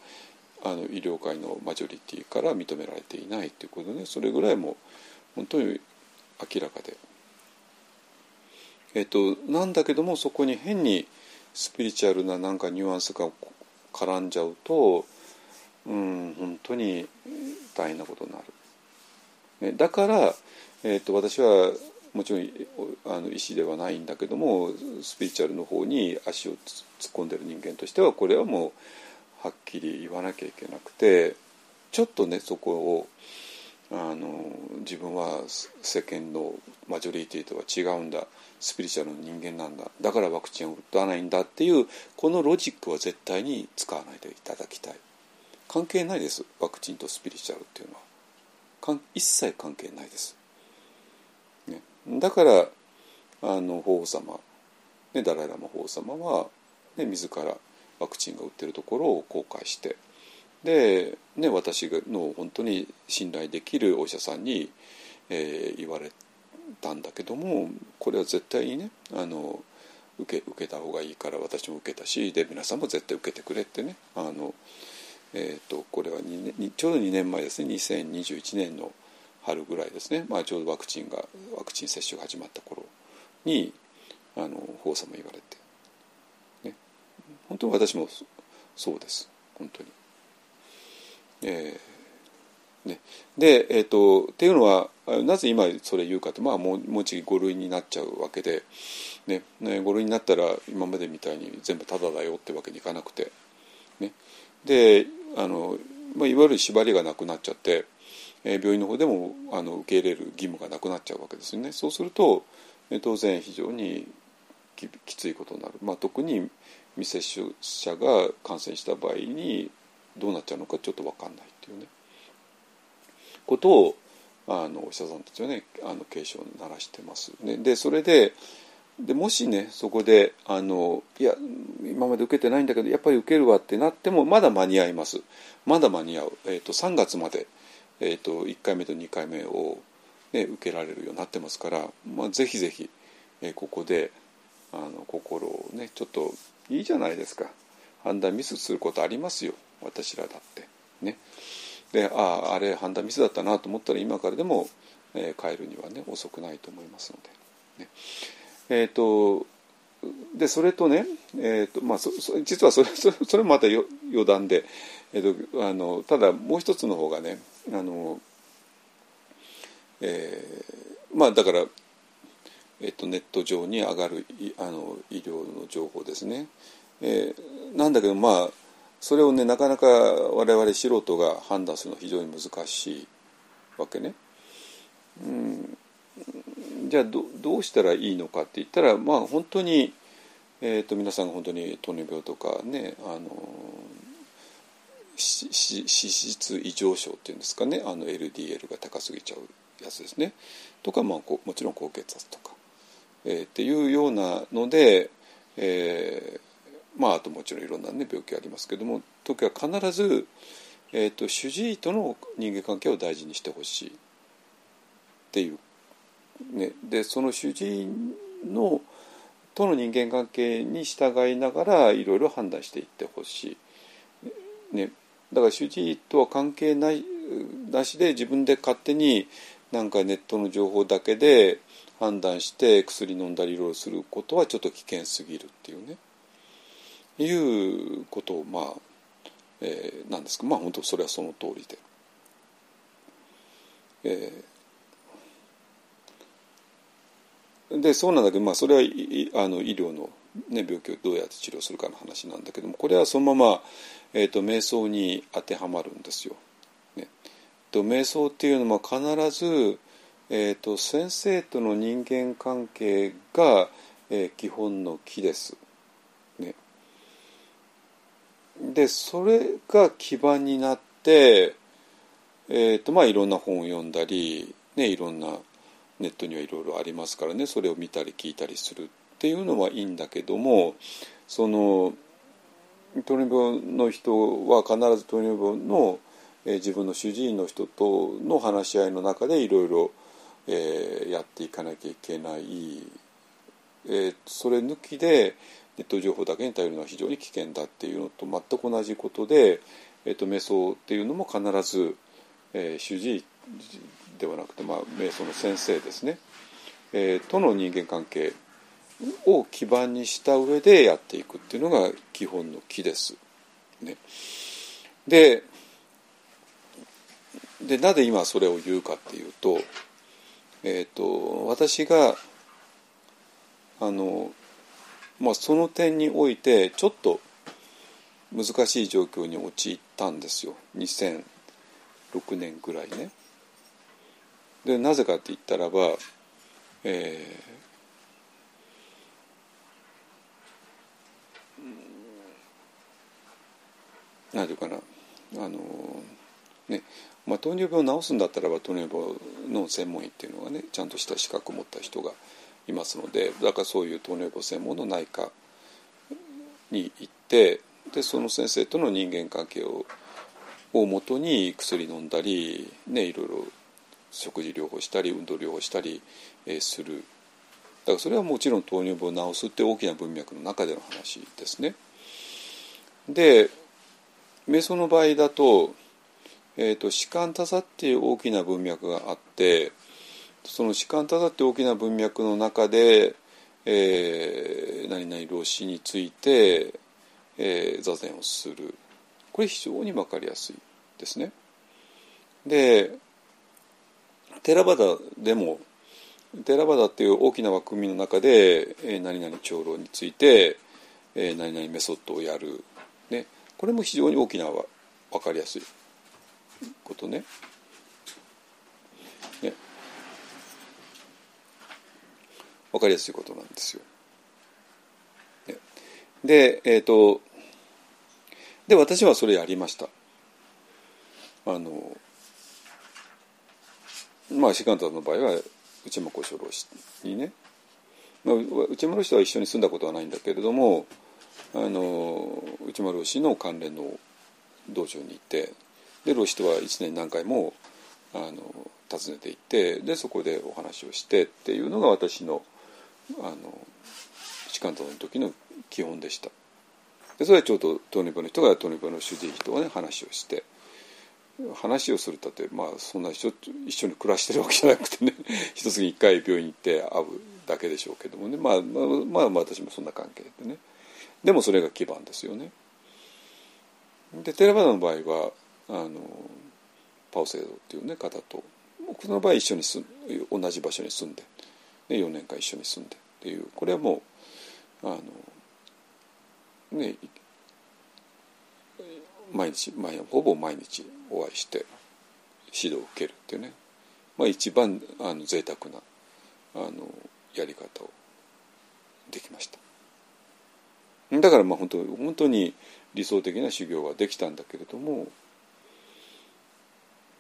ああの医療界のマジョリティから認められていないということで、それぐらいも本当に明らかで。えっと、なんだけどもそこに変にスピリチュアルななんかニュアンスが絡んじゃうとうん本当に大変なことになる。ね、だから、えーと、私はもちろんあの医師ではないんだけどもスピリチュアルの方に足を突っ込んでる人間としてはこれはもうはっきり言わなきゃいけなくてちょっとねそこをあの自分は世間のマジョリティとは違うんだ。スピリチュアルの人間なんだ。だからワクチンを打たないんだっていうこのロジックは絶対に使わないでいただきたい。関係ないです。ワクチンとスピリチュアルっていうのは。一切関係ないです、ね、だからあの法皇様、ね、ダライ・ラマ法皇様は、ね、自らワクチンが打ってるところを公開してで、ね、私の本当に信頼できるお医者さんに、えー、言われたんだけどもこれは絶対にねあの受け受けた方がいいから私も受けたしで皆さんも絶対受けてくれってねあの、えーと、これは2年ちょうど2年前ですね2021年の春ぐらいですね、まあ、ちょうどワクチンがワクチン接種が始まった頃にあの法様言われて、ね、本当に私もそうです本当に。えーね、で、えーと、っていうのはなぜ今それ言うかと、まあ、もうもう一5類になっちゃうわけで、ね。ね、5類になったら今までみたいに全部タダだよってわけにいかなくて、ね、であの、まあ、いわゆる縛りがなくなっちゃって、えー、病院の方でもあの受け入れる義務がなくなっちゃうわけですよね。そうすると、えー、当然非常にききついことになる、まあ、特に未接種者が感染した場合にどうなっちゃうのかちょっと分かんないっていうね。ことをあのお医者さんたちはねあの警鐘を鳴らしてます。ね、でそれででもしねそこであのいや今まで受けてないんだけどやっぱり受けるわってなってもまだ間に合います。まだ間に合う、えーと、3月まで、えーと、1回目と2回目を、ね、受けられるようになってますから、まあ、ぜひぜひ、えー、ここであの心をねちょっといいじゃないですか。判断ミスすることありますよ。私らだって。ね。であああれ判断ミスだったなと思ったら今からでも、えー、変えるにはね遅くないと思いますので、ね、えっ、ー、とでそれとね、えーとまあ、そそ実はそれそれそれもまた余談で、えーと、あのただもう一つの方がねあの、えー、まあだから、えーと、ネット上に上がるあの医療の情報ですね、えー、なんだけどまあそれをねなかなか我々素人が判断するのは非常に難しいわけね。うん、じゃあどどうしたらいいのかって言ったらまあ本当に、えーと、皆さんが本当に糖尿病とかねあの脂質異常症っていうんですかねあの LDL が高すぎちゃうやつですね。とか、まあ、こもちろん高血圧とか、えー、っていうようなので、えまああともちろんいろんな、ね、病気ありますけども時は必ず、えーと、主治医との人間関係を大事にしてほしいっていう、ね、でその主治医のとの人間関係に従いながらいろいろ判断していってほしい、ね、だから主治医とは関係ないなしで自分で勝手になんかネットの情報だけで判断して薬飲んだりいろいろすることはちょっと危険すぎるっていうね。いうことをまあ、えー、なんですかまあ本当それはその通りで。えー、でそうなんだけど、まあ、それはあの医療の、ね、病気をどうやって治療するかの話なんだけどもこれはそのまま、えーと、瞑想に当てはまるんですよ。ね、と瞑想っていうのも必ず、えーと先生との人間関係が、えー、基本の木です。でそれが基盤になって、えーとまあ、いろんな本を読んだり、ね、いろんなネットにはいろいろありますからねそれを見たり聞いたりするっていうのはいいんだけどもその糖尿病の人は必ず糖尿病の、えー自分の主治医の人との話し合いの中でいろいろえーやっていかなきゃいけない、えーそれ抜きでネット情報だけに頼るのは非常に危険だっていうのと全く同じことで、えー、と瞑想っていうのも必ず、えー主治医ではなくて、まあ、瞑想の先生ですね、えーとの人間関係を基盤にした上でやっていくっていうのが基本の木です。ね、ででなぜ今それを言うかっていうと,、えー、と私があの、まあ、その点においてちょっと難しい状況に陥ったんですよ2006年ぐらいね。でなぜかって言ったらば、えーなんていうかなあのねまあ、糖尿病を治すんだったらば糖尿病の専門医っていうのがねちゃんとした資格を持った人がいますのでだからそういう糖尿病専門の内科に行ってでその先生との人間関係ををもとに薬飲んだり、ね、いろいろ食事療法したり運動療法したり、えするだからそれはもちろん糖尿病を治すって大きな文脈の中での話ですね。で瞑想の場合だと,、えー、と士官多座っていう大きな文脈があってその士官多座って大きな文脈の中で、えー何々老子について、えー座禅をするこれ非常に分かりやすいですね。でテラバダでもテラバダっていう大きな枠組みの中で、えー何々長老について、えー何々メソッドをやる、ね、これも非常に大きな分かりやすいこと。ね分かりやすいことなんですよ。でえっ、とで私はそれやりました。あのまあ士官太の場合は内間小四郎氏にね、まあ、内間老師とは一緒に住んだことはないんだけれどもあの内間老師の関連の道場に行ってで老師とは一年何回もあの訪ねて行ってでそこでお話をしてっていうのが私のあの士官の時の基本でした。でそれはちょうど糖尿病の人が糖尿病の主治医とね話をして話をするたってまあそんな一緒一緒に暮らしてるわけじゃなくてね [laughs] 一月に一回病院行って会うだけでしょうけどもねまあまあまあ私もそんな関係でねでもそれが基盤ですよね。でテラバダの場合はあのパオセイドっていうね方と僕の場合一緒に住同じ場所に住んで、ね、4年間一緒に住んでっていうこれはもうあのね毎日毎ほぼ毎日お会いして指導を受けるっていうね、まあ、一番あの贅沢なあのやり方をできました。だからまあ本当本当に理想的な修行はできたんだけれども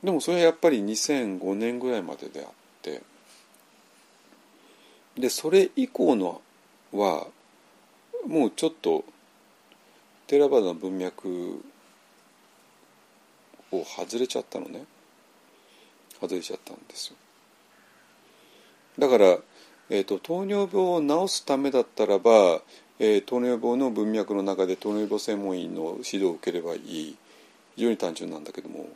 でもそれはやっぱり2005年ぐらいまでであってでそれ以降のはもうちょっとテラバダの文脈を外れちゃったのね。外れちゃったんですよ。だから、えーと、糖尿病を治すためだったらば、えー糖尿病の文脈の中で糖尿病専門医の指導を受ければいい。非常に単純なんだけども。だか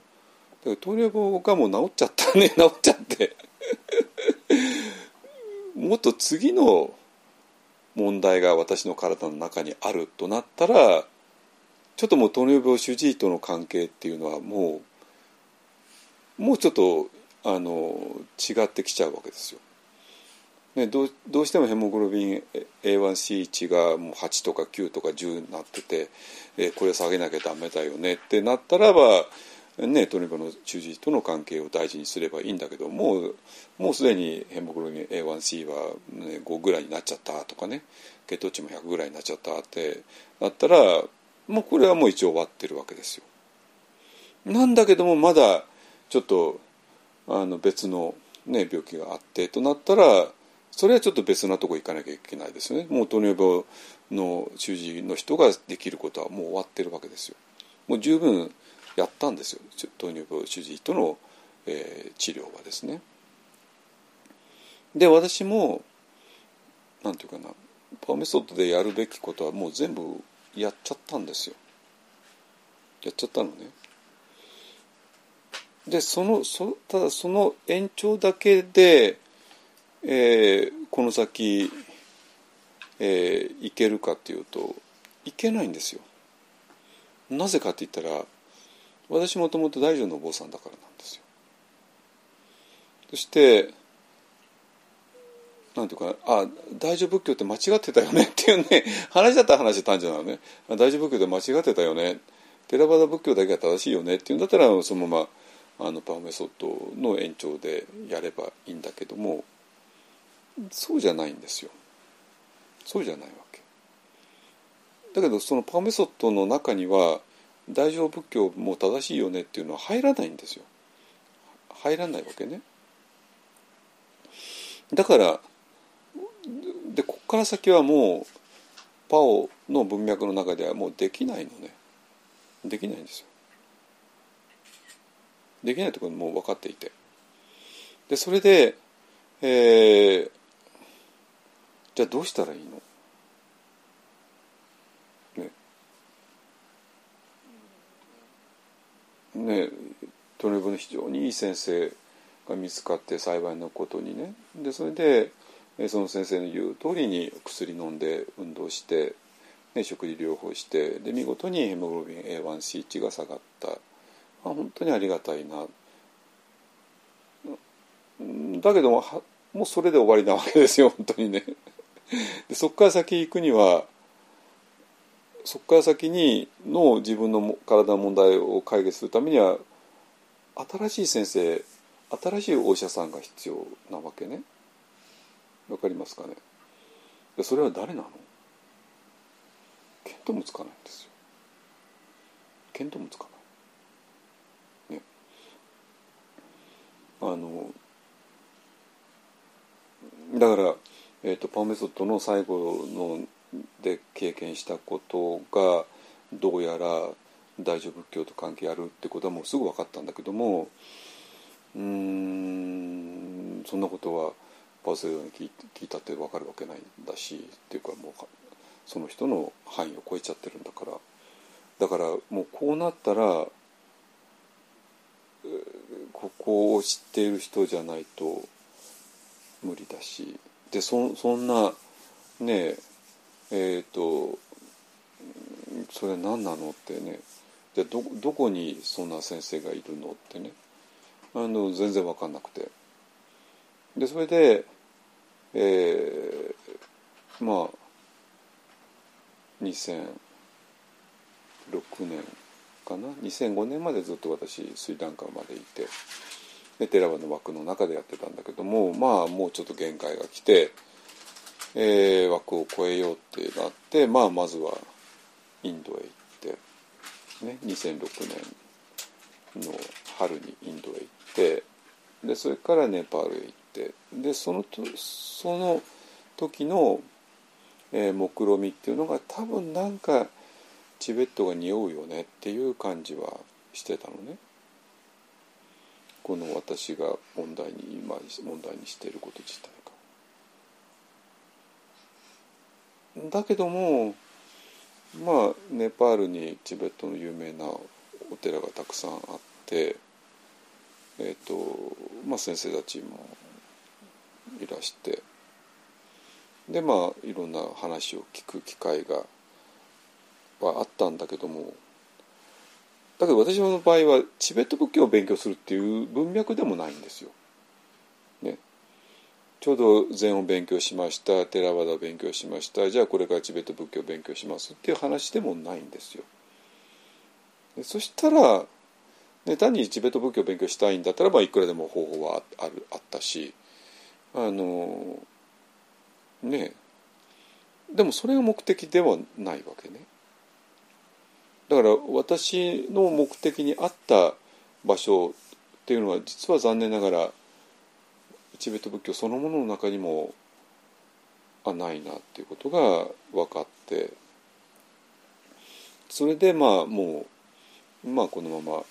ら糖尿病がもう治っちゃったね。治っちゃって。もっと次の問題が私の体の中にあるとなったらちょっともう糖尿病主治医との関係っていうのはもうもうちょっとあの違ってきちゃうわけですよ。ね、どうどうしてもヘモグロビン A1C 値がもう8とか9とか10になってて、えこれ下げなきゃダメだよねってなったらば、ね、糖尿病の主治医との関係を大事にすればいいんだけどもうもうすでにヘモグロビン A1C は、ね、5ぐらいになっちゃったとかね血糖値も100ぐらいになっちゃったってなったらもうこれはもう一応終わってるわけですよ。なんだけどもまだちょっとあの別の、ね、病気があってとなったらそれはちょっと別なとこ行かなきゃいけないですよねもう糖尿病の主治の人ができることはもう終わってるわけですよもう十分やったんですよ。糖尿病主治医との、えー、治療はですね。で私もなんていうかなパワーメソッドでやるべきことはもう全部やっちゃったんですよ。やっちゃったのね。でそのそただその延長だけで、えー、この先、えー、いけるかっていうといけないんですよ。なぜかって言ったら私もともと大乗のお坊さんだからなんですよ。そしてなんていうかあ大乗仏教って間違ってたよねっていうね話だったら話したんじゃないのね。大乗仏教で間違ってたよね。テラバダ仏教だけが正しいよねっていうんだったらそのままあのパワーメソッドの延長でやればいいんだけどもそうじゃないんですよ。そうじゃないわけ。だけどそのパワーメソッドの中には大乗仏教も正しいよねっていうのは入らないんですよ。入らないわけね。だからでここから先はもうパオの文脈の中ではもうできないのね。できないんですよ。できないところもう分かっていて。でそれで、えー、じゃあどうしたらいいの？ねトレブの非常にいい先生が見つかって幸いなことにね。でそれでその先生の言う通りに薬飲んで運動して、ね、食事療法してで見事にヘモグロビン A1C 値が下がった、まあ、本当にありがたいな。だけどももうそれで終わりなわけですよ本当にね。でそこから先行くにはそこから先にの自分の体の問題を解決するためには新しい先生新しいお医者さんが必要なわけね。わかりますかね？それは誰なの？見当もつかないんですよ。見当もつかない。ね。あのだから、えーと、パーメソッドの最後ので経験したことがどうやら大乗仏教と関係あるってことはもうすぐ分かったんだけどもうんそんなことはバズるように聞いたって分かるわけないんだしっていうかもうその人の範囲を超えちゃってるんだから。だからもうこうなったらここを知っている人じゃないと無理だしでそそんなねえっ、ー、とそれ何なのってね。じゃどどこにそんな先生がいるのってね。あの全然分かんなくて。でそれで、えー、まあ2006年かな？2005年までずっと私スリランカまでいてでテラワの枠の中でやってたんだけどもまあもうちょっと限界が来て、えー、枠を超えようってなってまあまずはインドへ行って、ね、2006年の春にインドへ行ってでそれからネパールへ行ってでそのとその時の、えー、目論みっていうのが多分なんかチベットが匂うよねっていう感じはしてたのね。この私が問題に今問題にしていること自体が。だけどもまあネパールにチベットの有名なお寺がたくさんあってえーとまあ、先生たちもいらしてでまあいろんな話を聞く機会がはあったんだけどもだけど私の場合はチベット仏教を勉強するっていう文脈でもないんですよ。ちょうど禅を勉強しましたテラワダを勉強しましたじゃあこれからチベット仏教を勉強しますっていう話でもないんですよ。そしたらで単にチベット仏教を勉強したいんだったらばいくらでも方法はあるあったしあのねでもそれが目的ではないわけね。だから私の目的に合った場所っていうのは実は残念ながらチベット仏教そのものの中にもあないなっていうことが分かってそれでまあもうまあこのまま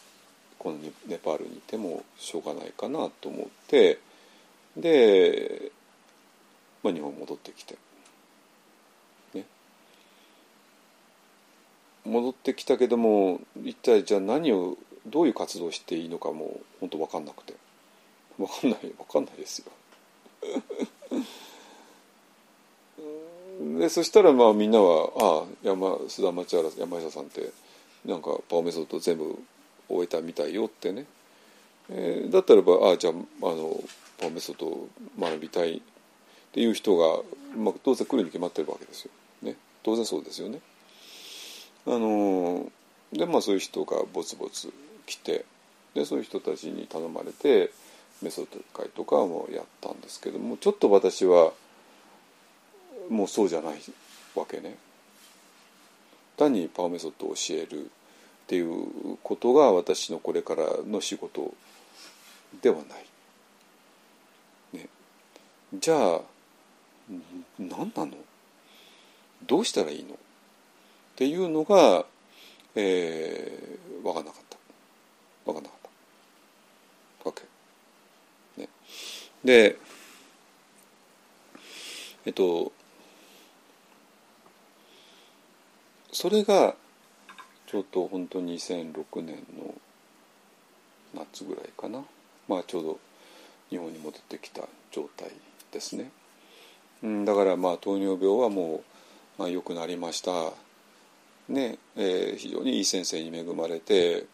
このネパールにいてもしょうがないかなと思ってで、まあ、日本戻ってきて、ね、戻ってきたけども一体じゃあ何をどういう活動をしていいのかも本当分かんなくて。分かんない分かんないですよ。でそしたらまあみんなは「ああ山須田町原山下さんってなんかパワーメソッド全部終えたみたいよ」ってね、えー、だったらば「ああじゃああのパワーメソッドを学びたい」っていう人が、まあ、当然来るに決まってるわけですよ。ね、当然そうですよね。あのでまあそういう人がぼつぼつ来てでそういう人たちに頼まれてメソッド会とかもやったんですけどもちょっと私は。もうそうじゃないわけね。単にパワーメソッドを教えるっていうことが私のこれからの仕事ではない、ね、じゃあ何なの？どうしたらいいの？っていうのが、えー、分かんなかった。分かんなかったわけ。ね、でえっとそれがちょうど本当に2006年の夏ぐらいかな。まあちょうど日本に戻ってきた状態ですね、うん、だからまあ糖尿病はもう、まあ、良くなりました。ねえー、非常にいい先生に恵まれて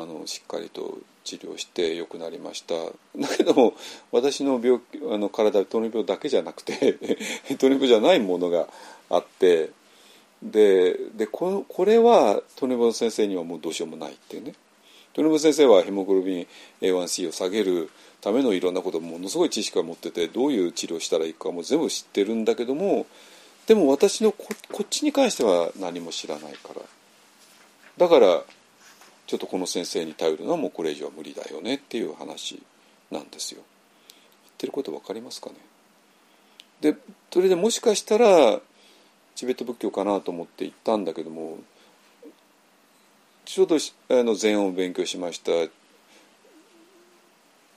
あのしっかりと治療して良くなりました。だけども私の病気あの体糖尿病だけじゃなくて [laughs] 糖尿病じゃないものがあってででここれはトネボ先生にはもうどうしようもないっていうね。トネボ先生はヘモグロビン A1C を下げるためのいろんなことものすごい知識を持っててどういう治療したらいいかも全部知ってるんだけどもでも私のここっちに関しては何も知らないから。だからちょっとこの先生に頼るのはもうこれ以上は無理だよねっていう話なんですよ。言ってること分かりますかね？でそれでもしかしたらチベット仏教かなと思って行ったんだけどもちょうどあの禅を勉強しました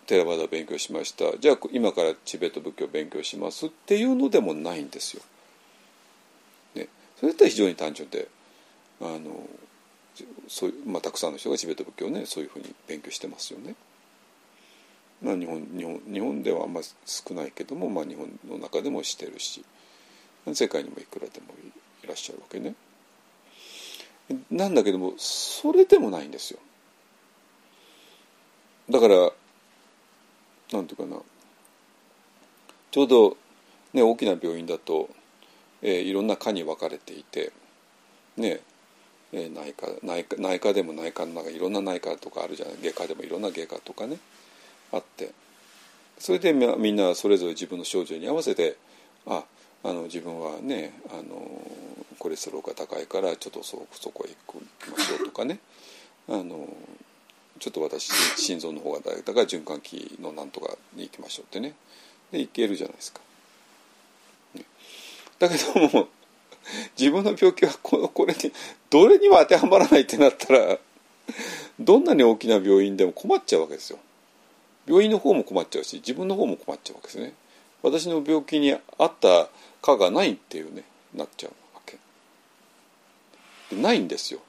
テラバダ勉強しましたじゃあ今からチベット仏教を勉強しますっていうのでもないんですよ。ね、それだったら非常に単純であのそういう、まあ、たくさんの人がチベット仏教をねそういうふうに勉強してますよね。まあ、日本日本日本ではあんまり少ないけども、まあ、日本の中でもしてるし。世界にもいくらでもいらっしゃるわけね。なんだけどもそれでもないんですよ。だからなんていうかなちょうど、ね、大きな病院だと、えー、いろんな科に分かれていて、ねえ、内科内科内科でも内科の中いろんな内科とかあるじゃない？外科でもいろんな外科とかね。あって。それでみんなそれぞれ自分の症状に合わせてああの自分はねあのコレステロールが高いからちょっとそそこへ行きましょうとかね。あのちょっと私心臓の方が大だから循環器のなんとかに行きましょうってね。で行けるじゃないですか。ね、だけども自分の病気はこのこれにどれにも当てはまらないってなったらどんなに大きな病院でも困っちゃうわけですよ。病院の方も困っちゃうし自分の方も困っちゃうわけですね。私の病気に合った科がないっていうねなっちゃうわけ。ないんですよ。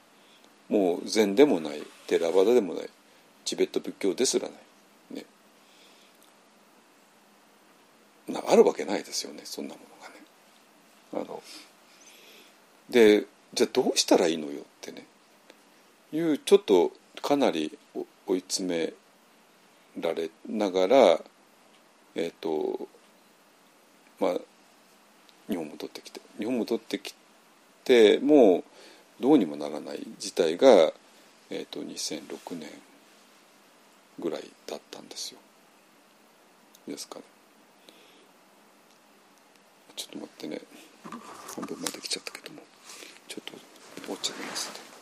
もう禅でもないテラバダでもないチベット仏教ですらない。ね。なあるわけないですよねそんなものがね。あのでじゃあどうしたらいいのよってねいうちょっとかなり追い詰められながらえっ、ー、とまあ日本戻ってきて日本戻ってきてもうどうにもならない事態が、えーと、2006年ぐらいだったんですよ。ですかね。ちょっと待ってね半分まで来ちゃったけどもちょっと落ちゃいますね。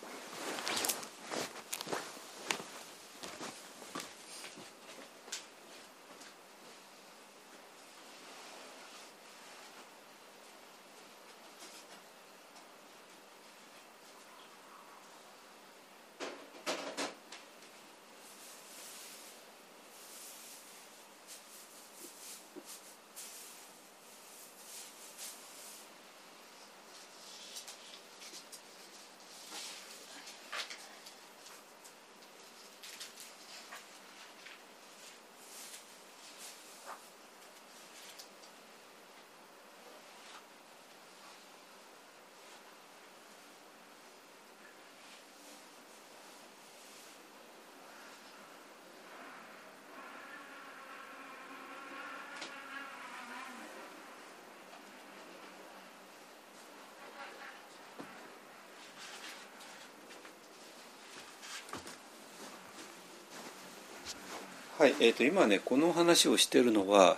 はい、えー、と今ねこの話をしてるのは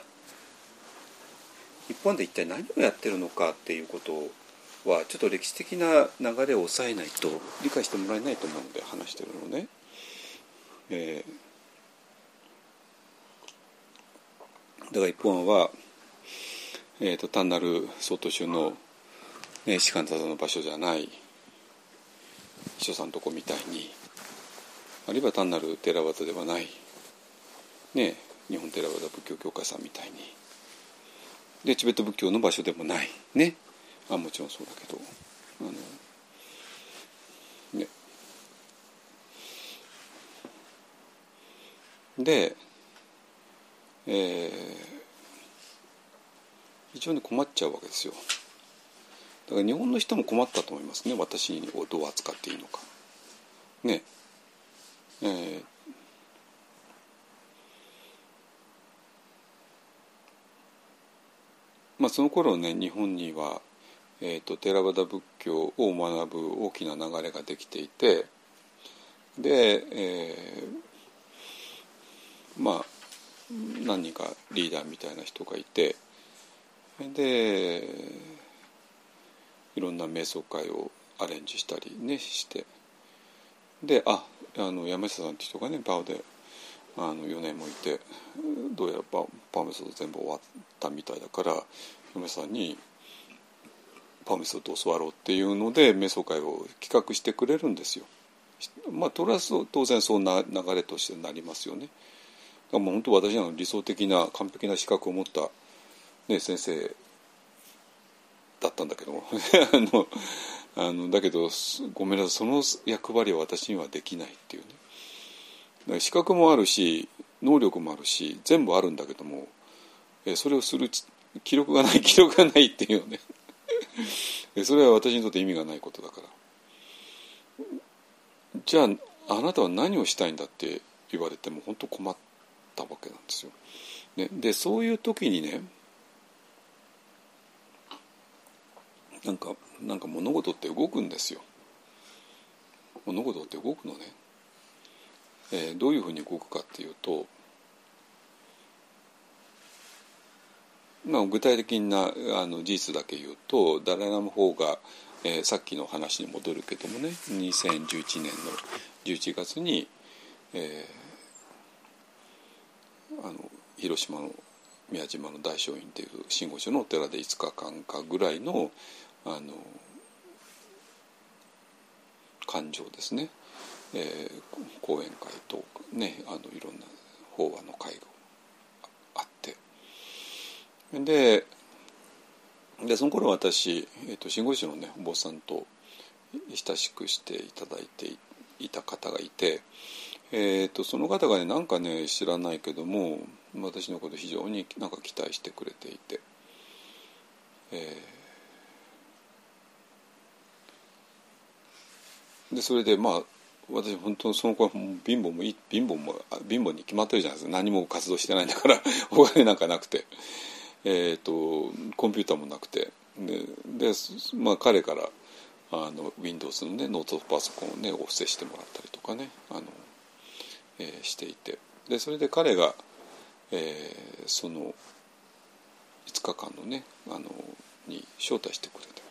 日本で一体何をやってるのかっていうことはちょっと歴史的な流れを抑えないと理解してもらえないと思うので話してるのね。えー、だから一本は、えーと、単なる曹洞宗の、ね、士官座の場所じゃない秘書さんとこみたいにあるいは単なる寺技ではないね、日本寺和仏教協会さんみたいに。でチベット仏教の場所でもない。ね。あもちろんそうだけど。あのね。でえー、非常に困っちゃうわけですよ。だから日本の人も困ったと思いますね。私をどう扱っていいのか。ね。えーまあ、その頃ね日本には、えーと、テラバダ仏教を学ぶ大きな流れができていてで、えー、まあ何人かリーダーみたいな人がいてでいろんな瞑想会をアレンジしたりねしてでああの山下さんって人がねバオであの4年もいてどうやらパパーメソッド全部終わったみたいだから嫁さんにパーメソッドを教わろうっていうので瞑想会を企画してくれるんですよ。まあとりあえず当然そんな流れとしてなりますよね。だからもう本当私の理想的な完璧な資格を持った、ね、先生だったんだけども [laughs] あのあのだけどごめんなさいその役割は私にはできないっていうね。資格もあるし能力もあるし全部あるんだけどもそれをする記録がない記録がないっていうね [laughs] それは私にとって意味がないことだからじゃああなたは何をしたいんだって言われても本当困ったわけなんですよ。ね、でそういう時にねなんかなんか物事って動くんですよ。物事って動くのね。えー、どういうふうに動くかっていうと、まあ、具体的なあの事実だけ言うとダライラの方が、えー、さっきの話に戻るけどもね2011年の11月に、えー、あの広島の宮島の大聖院っていう真言宗のお寺で5日間かぐらいのあの感情ですね。えー、講演会とねあのいろんな法話の会があってででその頃私、えーと、信号師のねお坊さんと親しくしていただいていた方がいて、えーと、その方がねなんかね知らないけども私のこと非常になんか期待してくれていて。えー、でそれでまあ私本当その子は貧乏も貧乏も貧乏に決まってるじゃないですか。何も活動してないんだから。[laughs] お金なんかなくて、えーと、コンピューターもなくて。でで、まあ、彼からあの Windows の、ね、ノートパソコンをねお布施してもらったりとかね。あの、えー、していて。でそれで彼が、えー、その5日間のねあのに招待してくれて。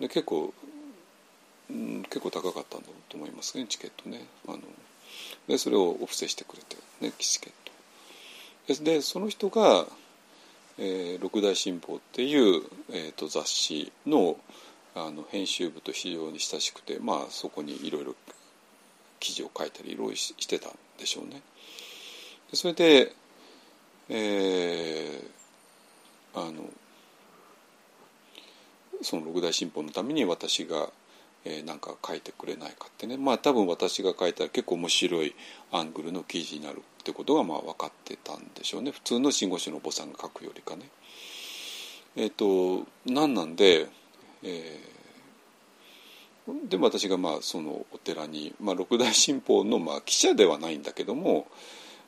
で結構結構高かったんだと思いますねチケットね。あのでそれをお布施してくれてねチケット。でその人が、えー、六大新報っていう、えーと、雑誌のあの編集部と非常に親しくてまあそこにいろいろ記事を書いたりいろいろしてたんでしょうね。それでえー、あのその六大新報のために私がえー、なんか書いてくれないかってねまあ多分私が書いたら結構面白いアングルの記事になるってことがまあ分かってたんでしょうね普通の信号師のお坊さんが書くよりかね。えっ、ー、と何なんで、えー、でも私がまあそのお寺に、まあ、六大新報のまあ記者ではないんだけども、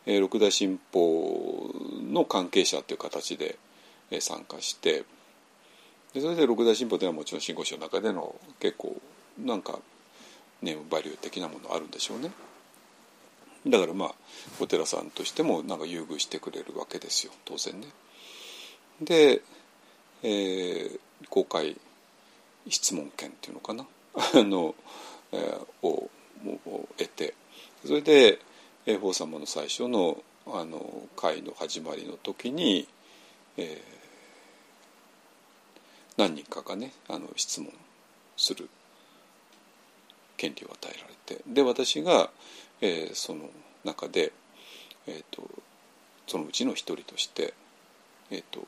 えー、六大新報の関係者という形で参加してでそれで六大新報ではもちろん信号師の中での結構なんかネームバリュー的なものあるんでしょうね。だからまあお寺さんとしてもなんか優遇してくれるわけですよ当然ね。で、えー、公開質問権っていうのかな [laughs] あの、えー、をを得てそれで法様の最初のあの会の始まりの時に、えー、何人かがねあの質問する権利を与えられてで私が、えー、その中で、えーと、そのうちの一人として、えーと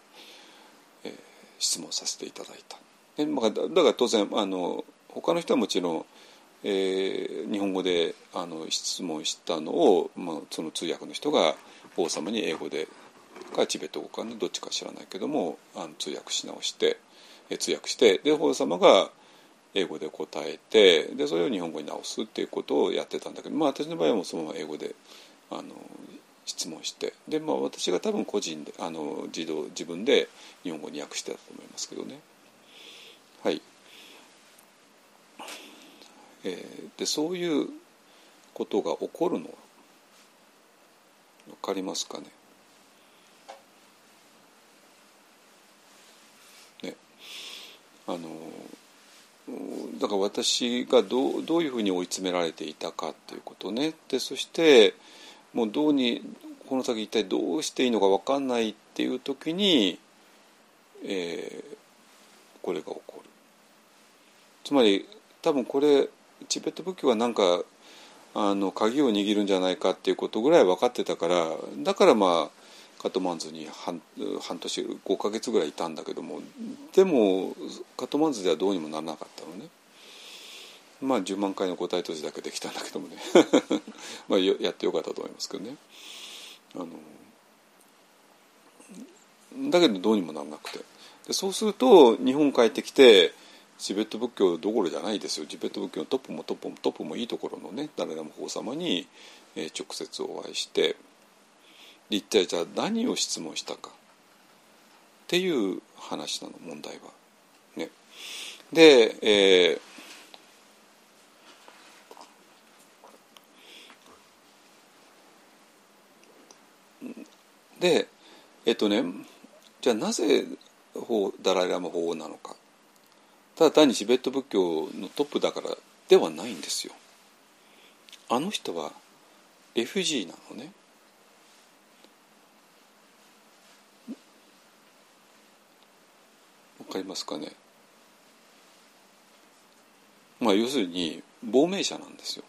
えー、質問させていただいた。でまあ、だから当然あの他の人はもちろん、えー、日本語であの質問したのを、まあ、その通訳の人が王様に英語でかチベット語かねどっちか知らないけどもあの通訳し直して、え通訳してで王様が英語で答えてでそれを日本語に直すっていうことをやってたんだけど、まあ、私の場合はもうそのまま英語であの質問してで、まあ、私が多分個人であの自動自分で日本語に訳してたと思いますけどね。はい、えー、でそういうことが起こるのは分かりますかね？ね。あのだから私がどうどういうふうに追い詰められていたかということね。でそしてもうどうにこの先一体どうしていいのか分かんないっていう時に、えー、これが起こる。つまり多分これチベット仏教はなんかあの鍵を握るんじゃないかっていうことぐらい分かってたからだからまあカトマンズに半半年5か月ぐらいいたんだけどもでもカトマンズではどうにもならなかったのね。まあ10万回の答え閉じだけできたんだけどもね [laughs] まあやってよかったと思いますけどね。あのだけどどうにもならなくてでそうすると日本帰ってきてチベット仏教どころじゃないですよチベット仏教のトップもトップもトップもいいところのねダララム法様に、直接お会いして一体じゃあ何を質問したかっていう話なの問題は。ね、で、えー、でえっとねじゃあなぜダライラマ法王なのかただ単にチベット仏教のトップだからではないんですよ。あの人はレフジーなのね。かりますかね。まあ要するに亡命者なんですよ。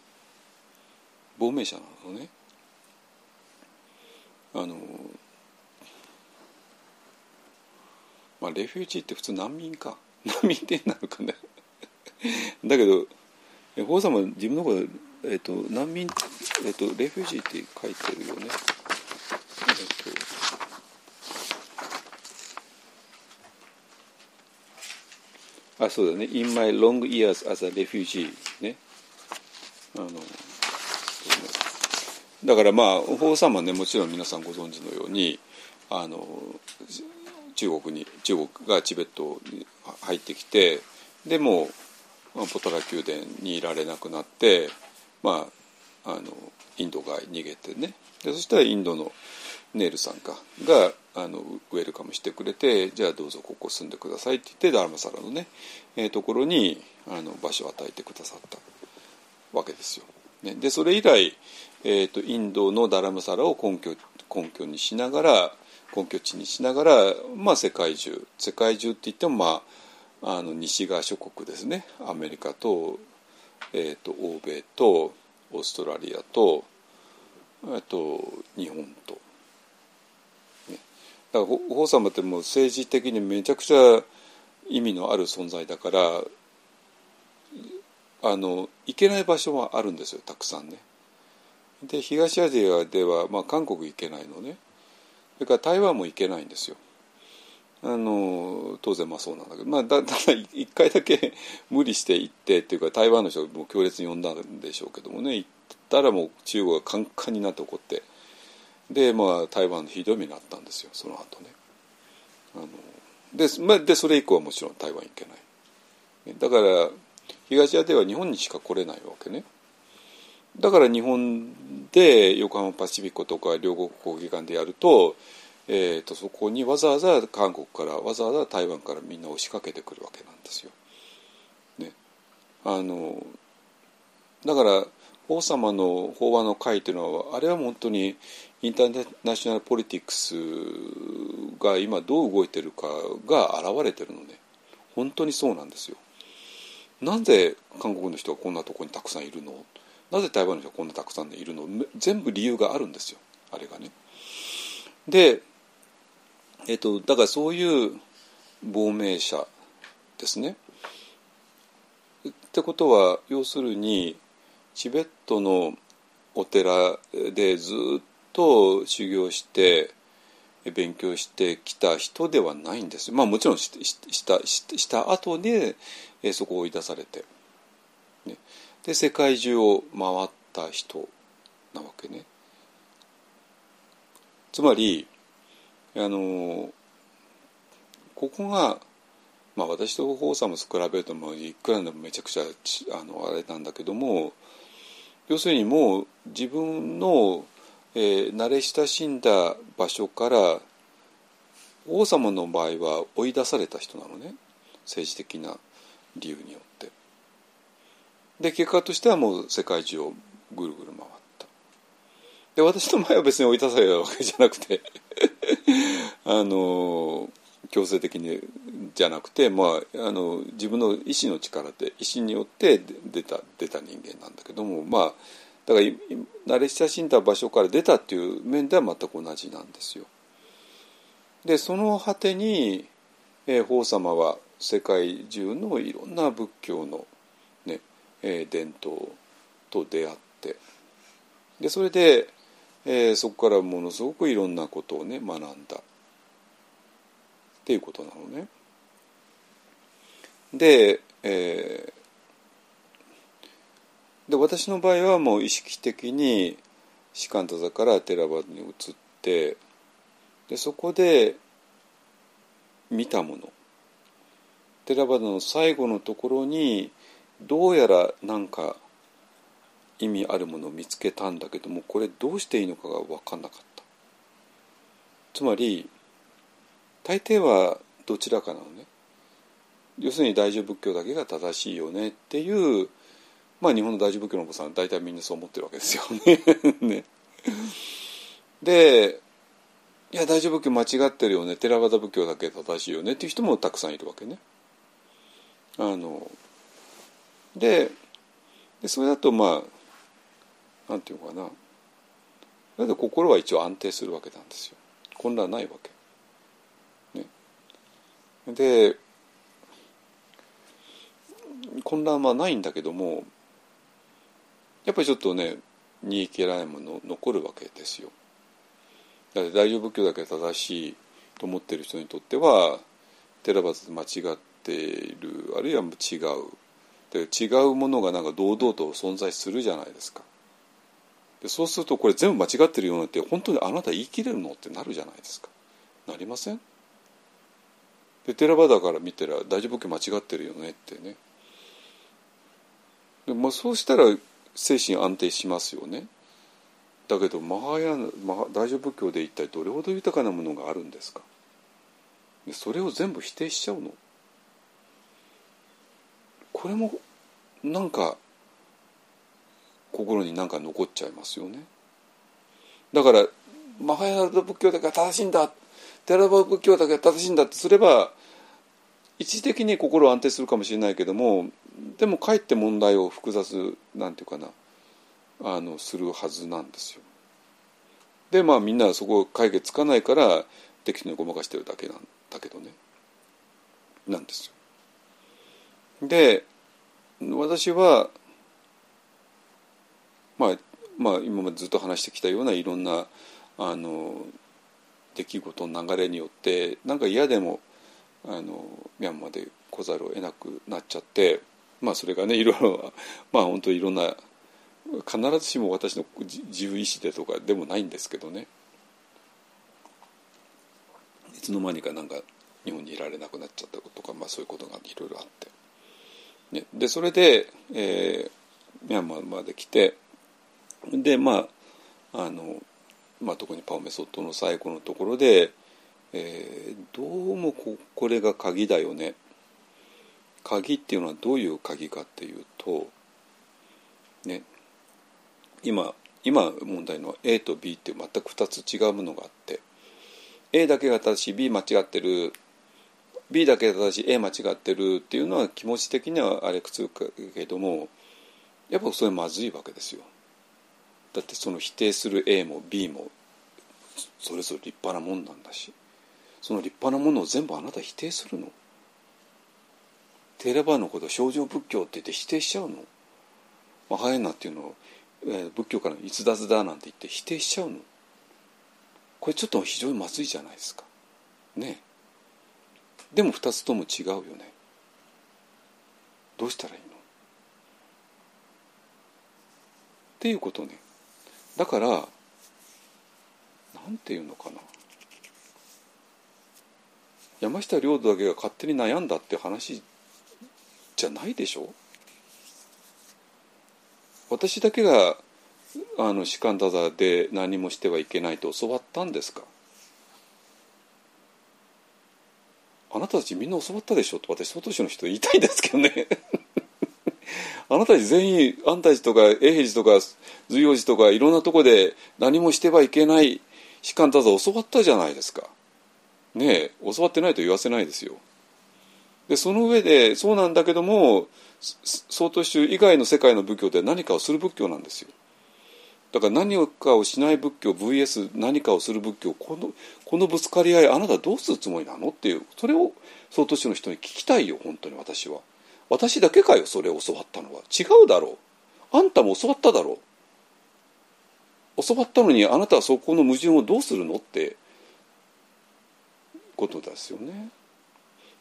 亡命者なのね。あのまあレフュージーって普通難民か。[laughs] 難民ってなるかね。だけど法様自分のことえっと難民えっとレフュージーって書いてるよねえっとあそうだね「In my long years as a refugee ね」あのだからまあ法様ねもちろん皆さんご存知のようにあの中国に中国がチベットに入ってきてでもポトラ宮殿にいられなくなってまああのインドが逃げてね。でそしたらインドのネイルさんかがあのウェルカムしてくれてじゃあどうぞここ住んでくださいって言ってダーマサラのね、えー、ところにあの場所を与えてくださったわけですよ。ね、でそれ以来、えーと、インドのダラムサラを根拠根拠にしながら根拠地にしながら、まあ、世界中世界中って言っても、まあ、あの西側諸国ですねアメリカと,、えーと、欧米とオーストラリアとと日本とだから法様ってもう政治的にめちゃくちゃ意味のある存在だからあの行けない場所はあるんですよたくさんね。で東アジアでは、まあ、韓国行けないのねそれから台湾も行けないんですよ。あの当然まあそうなんだけど、まあ、だ [laughs] だ一回だけ [laughs] 無理して行ってっていうか台湾の人も強烈に呼んだんでしょうけどもね行ったらもう中国がカンカンになって怒ってでまあ台湾のひどい目にあったんですよその後ね。あので,、まあ、でそれ以降はもちろん台湾行けない。だから東アジアでは日本にしか来れないわけね。だから日本で横浜パシフィコとか両国国技館でやると,、えー、とそこにわざわざ韓国からわざわざ台湾からみんな押しかけてくるわけなんですよ。ね、あのだから王様の法話の会というのはあれは本当にインターナショナルポリティクスが今どう動いてるかが現れてるのね本当にそうなんですよ。なぜ韓国の人がこんなところにたくさんいるの？なぜ台湾の人がこんなたくさんいるの？全部理由があるんですよあれがね。で、えっと、だからそういう亡命者ですね。ってことは要するにチベットのお寺でずっと修行して勉強してきた人ではないんですまあもちろんししたした後でそこを追い出されて、ね、で世界中を回った人なわけね。つまりあのここがまあ私とホーサムス比べるともいくらでもめちゃくちゃあのあれなんだけども要するにもう自分の、えー、慣れ親しんだ場所から王様の場合は追い出された人なのね政治的な理由によって。で結果としてはもう世界中をぐるぐる回ったで私の前は別に追い出されたわけじゃなくて [laughs] あの強制的にじゃなくて、まあ、あの自分の意志の力で意志によって出た出た人間なんだけどもまあだから慣れ親しんだ場所から出たっていう面では全く同じなんですよ。でその果てに、えー、法様は世界中のいろんな仏教のねえー、伝統と出会ってでそれで、えー、そこからものすごくいろんなことをね学んだっていうことなのね。で,、えー、で私の場合はもう意識的に士官多座から寺場に移ってでそこで見たもの。寺場の最後のところにどうやらなんか意味あるものを見つけたんだけどもこれどうしていいのかが分かんなかった。つまり大抵はどちらかなのね。要するに大乗仏教だけが正しいよねっていうまあ日本の大乗仏教のお子さん大体みんなそう思ってるわけですよ。[laughs] ね。ねでいや大乗仏教間違ってるよね。寺田仏教だけ正しいよね。っていう人もたくさんいるわけね。あのででそれだとまあなんていうのかな。それで心は一応安定するわけなんですよ。混乱ないわけ。ね、で混乱はないんだけどもやっぱりちょっとね煮え切らないもの残るわけですよ。だって大乗仏教だけ正しいと思ってる人にとっては寺端間違っているあるいは違う。で違うものがなんか堂々と存在するじゃないですか。でそうするとこれ全部間違ってるようになって本当にあなた言い切れるのってなるじゃないですか。なりません？で寺場だから見たら大丈夫間違ってるよねってね。で、まあ、そうしたら精神安定しますよね。だけどマハヤマ大乗仏教で一体どれほど豊かなものがあるんですか？でそれを全部否定しちゃうの。これもなんか心になんか残っちゃいますよね。だからマハヤナ仏教だけが正しいんだ。テラバ仏教だけが正しいんだってすれば一時的に心安定するかもしれないけどもでもかえって問題を複雑なんていうかなあのするはずなんですよ。でまあみんなそこ解決つかないから適当にごまかしてるだけなんだけどねなんですよ。で私はまあまあ今までずっと話してきたようないろんなあの出来事の流れによってなんか嫌でもあのミャンマーで来ざるを得なくなっちゃってまあそれがねいろいろ [laughs] まあ本当いろんな必ずしも私の自由意志でとかでもないんですけどね。いつの間にかなんか日本にいられなくなっちゃったとか、まあ、そういうことがいろいろあって。ね、でそれで、えー、ミャンマーまで来てでまああの、まあ、特にパオメソッドの最後のところで、えー、どうもここれが鍵だよね。鍵っていうのはどういう鍵かっていうとね今今問題の A と B って全く2つ違うものがあって A だけが正しい B 間違ってる B だけが正しい A 間違ってるっていうのは気持ち的にはあれ苦痛かけどもやっぱそれまずいわけですよ。だってその否定する A も B もそれぞれ立派なもんなんだしその立派なものを全部あなた否定するのテーラバーのことを症状仏教って言って否定しちゃうの？マハエナっていうのを、えー、仏教からの逸脱だなんて言って否定しちゃうの？これちょっと非常にまずいじゃないですか。ねでも2つとも違うよね。どうしたらいいの？っていうことね。だからなんていうのかな。山下領土だけが勝手に悩んだって話じゃないでしょ？私だけがあの士官太座で何もしてはいけないと教わったんですか？あなたたちみんな教わったでしょ？と私外市の人言いたいんですけどね。[laughs] あなたたち全員安泰寺とか永平寺とか随陽寺とかいろんなとこで何もしてはいけない士官太座教わったじゃないですか。ねえ教わってないと言わせないですよ。でその上でそうなんだけども曹洞宗以外の世界の仏教で何かをする仏教なんですよ。だから何かをしない仏教 VS 何かをする仏教このこのぶつかり合いあなたどうするつもりなの？っていうそれを曹洞宗の人に聞きたいよ本当に私は。私だけかよそれを教わったのは。違うだろう。あんたも教わっただろう。教わったのにあなたはそこの矛盾をどうするの？ってことですよね。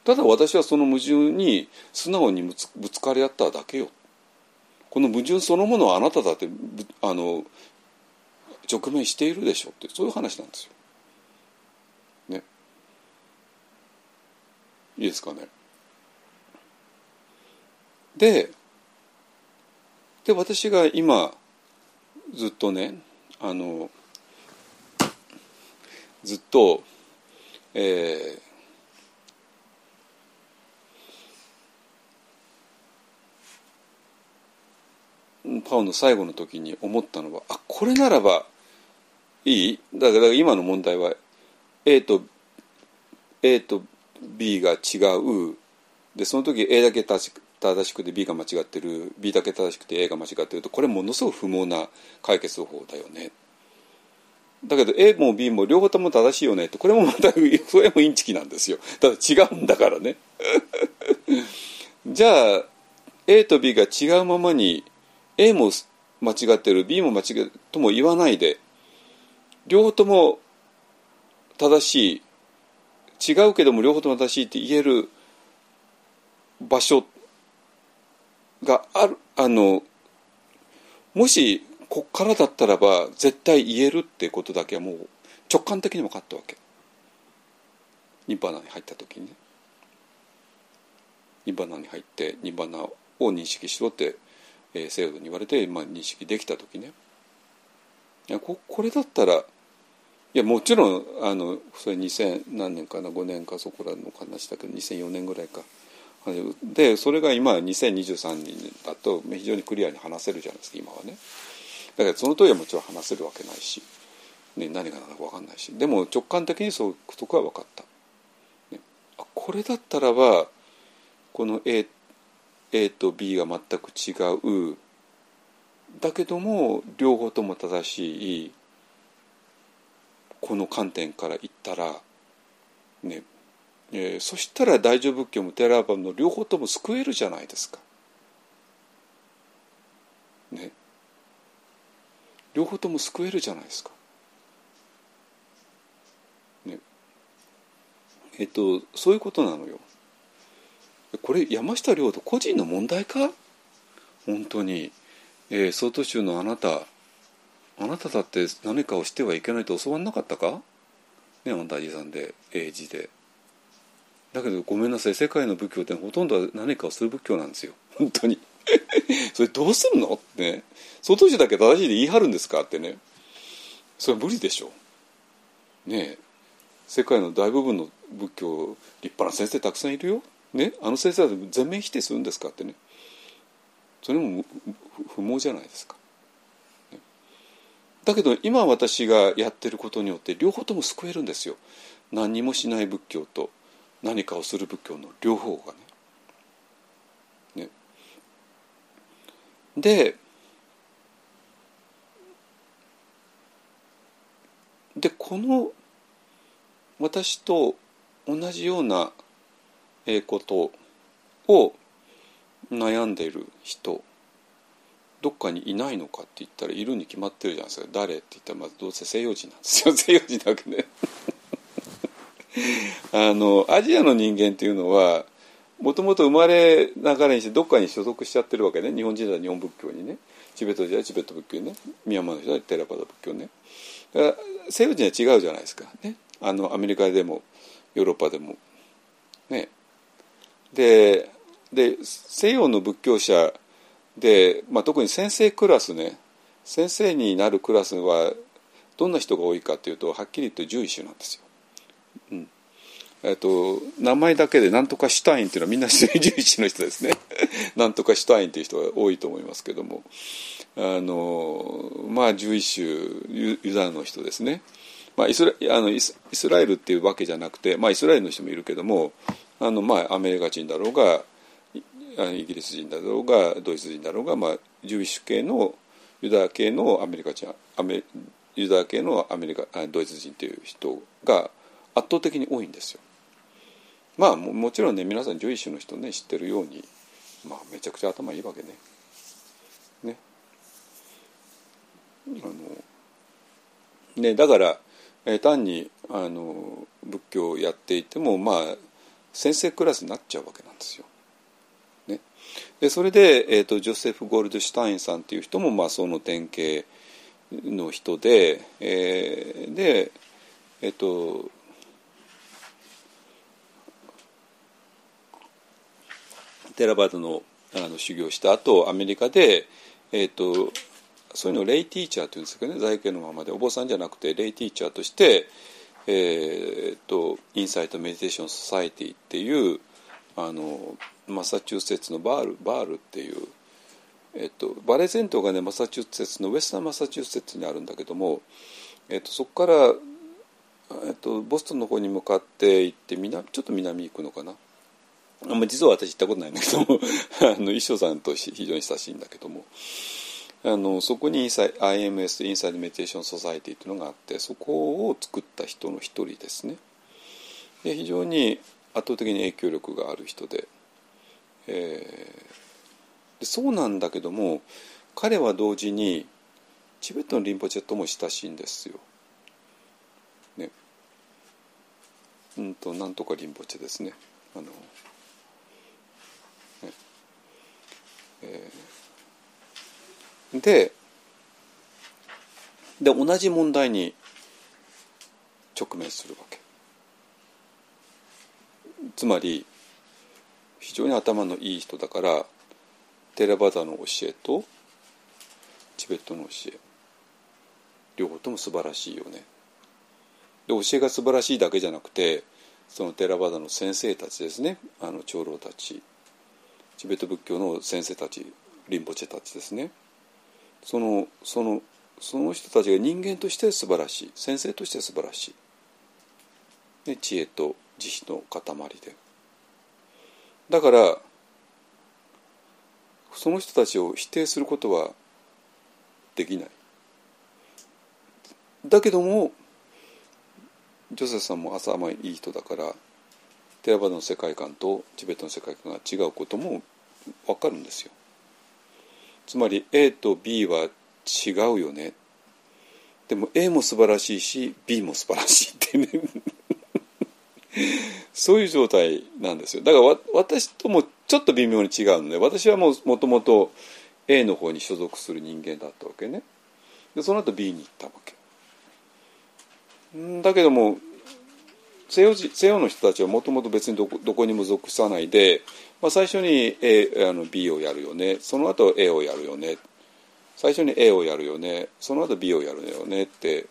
ただ私はその矛盾に素直にぶつぶつかり合っただけよこの矛盾そのものはあなただってあの直面しているでしょってそういう話なんですよ。ね。いいですかね。でで私が今ずっとねあのずっとえー、パオの最後の時に思ったのはあこれならばいい？だから今の問題は A と A と B が違う。でその時 A だけ正しく正しくて B が間違ってる。B だけ正しくて A が間違ってる。とこれものすごく不毛な解決方法だよね。だけど A も B も両方とも正しいよね。ってこれもまた [laughs] それもインチキなんですよ。ただ違うんだからね。[laughs] じゃあ A と B が違うままに A も間違ってる B も間違っとも言わないで両方とも正しい違うけども両方とも正しいって言える場所があるあのもしこっからだったらば絶対言えるってことだけはもう直感的に分かったわけ。ニバナに入った時にね。ニバナに入ってニバナを認識しろって、えー、制度に言われて、まあ、認識できた時ね。いやここれだったらいやもちろんあのそれ2000何年かな5年かそこらの話だけど2004年ぐらいか。でそれが今2023年だと非常にクリアに話せるじゃないですか今はね。だからその通りはもちろん話せるわけないし、ね、何が何だか分かんないし。でも直感的にそういうことは分かった、ね、これだったらばこの A, A と B が全く違うだけども両方とも正しいこの観点から言ったらねえー、そしたら大乗仏教もテラーバムの両方とも救えるじゃないですか。ね。両方とも救えるじゃないですか。ね、えっとそういうことなのよ。これ山下亮と個人の問題か？本当に、えー、総統州のあなた。あなただって何かをしてはいけないと教わんなかったか？ねあんたじさんで英字で。だけどごめんなさい。世界の仏教ってほとんどは何かをする仏教なんですよ。本当に。[laughs] それどうするの？ってね。外地だけ正しいで言い張るんですか？ってね。それは無理でしょ。ねえ。世界の大部分の仏教立派な先生たくさんいるよ、ね、あの先生は全面否定するんですかってねそれも不毛じゃないですか。だけど今私がやってることによって両方とも救えるんですよ。何にもしない仏教と何かをする仏教の両方がね。ねででこの私と同じようなことを悩んでいる人どっかにいないのかって言ったらいるに決まってるじゃないですか。誰って言ったらまずどうせ西洋人なんですよ。[laughs] 西洋人だけね。[laughs] あのアジアの人間っていうのはもともと生まれながらにしてどっかに所属しちゃってるわけね。日本人は日本仏教にね。チベット人はチベット仏教ね。ミャンマーの人はテラパダ仏教ね。だから西洋人は違うじゃないですか。ね。あのアメリカでもヨーロッパでも。ね。でで西洋の仏教者で、まあ、特に先生クラスね先生になるクラスはどんな人が多いかというとはっきり言って獣医種なんですよ。うん。えっと、名前だけでなんとかシュタインっていうのはみんな [laughs] 獣医師の人ですね。[laughs] なんとかシュタインっていう人が多いと思いますけども。あのまあ獣医種ユダヤの人ですね、まあ、イスラあのイスラエルっていうわけじゃなくて、まあ、イスラエルの人もいるけどもあの、まあ、アメリカ人だろうがイギリス人だろうがドイツ人だろうが、まあ、ジュイシュ系のユダヤ系のアメリカ人アメユダヤ系のアメリカドイツ人という人が圧倒的に多いんですよ。まあもちろんね皆さんジョイシュの人ね知ってるように、まあ、めちゃくちゃ頭いいわけね。ね。あのねだから、え、単にあの仏教をやっていてもまあ先生クラスになっちゃうわけなんですよ。でそれで、えーと、ジョセフ・ゴールドシュタインさんっていう人も、まあ、その典型の人で、えー、でえっ、ー、とテラバードのあの修行した後アメリカで、えーと、そういうのをレイティーチャーというんですけどね在家のままでお坊さんじゃなくてレイティーチャーとして、えーと、インサイト・メディテーション・ソサイティっていうあのマサチューセッツのバールバールっていう、えっと、バレゼントがねマサチューセッツのウェスタンマサチューセッツにあるんだけども、えっと、そこから、えっと、ボストンの方に向かって行って南ちょっと南行くのかな？あんま実は私行ったことないんだけども [laughs] あの衣装さんと非常に親しいんだけども。あのそこにインサイ IMS インサイドメディテーションソサイティというのがあってそこを作った人の一人ですね。で非常に圧倒的に影響力がある人でえー、そうなんだけども彼は同時にチベットのリンポチェとも親しいんですよ。ね。うんとなんとかリンポチェですね。あのねえー、でで同じ問題に直面するわけ。つまり非常に頭のいい人だからテラバダの教えとチベットの教え両方とも素晴らしいよね。で教えが素晴らしいだけじゃなくてそのテラバダの先生たちですねあの長老たちチベット仏教の先生たちリンポチェたちですねそのそのその人たちが人間として素晴らしい。先生として素晴らしい、ね、知恵と慈悲の塊で。だからその人たちを否定することはできない。だけどもジョセフさんも朝甘いいい人だからテラバダの世界観とチベットの世界観が違うことも分かるんですよ。つまり A と B は違うよね。でも A も素晴らしいし B も素晴らしいってね。[laughs] そういう状態なんですよ。だから私ともちょっと微妙に違うので私はもうもともと A の方に所属する人間だったわけね。でその後 B に行ったわけ。だけども西洋西洋の人たちはもともと別にどこどこにも属さないで、まあ、最初に A あの B をやるよね。その後 A をやるよね。最初に A をやるよね。その後 B をやるよねって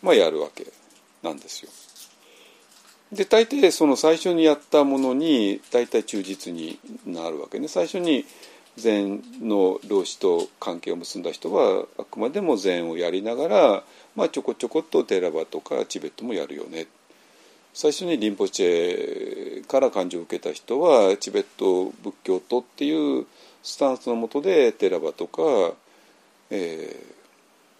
まあ、やるわけなんですよ。で大抵その最初にやったものに大体忠実になるわけね。最初に禅の老子と関係を結んだ人はあくまでも禅をやりながら、まあ、ちょこちょこっとテラバとかチベットもやるよね。最初にリンポチェから感情を受けた人はチベット仏教徒っていうスタンスのもとでテラバとか、え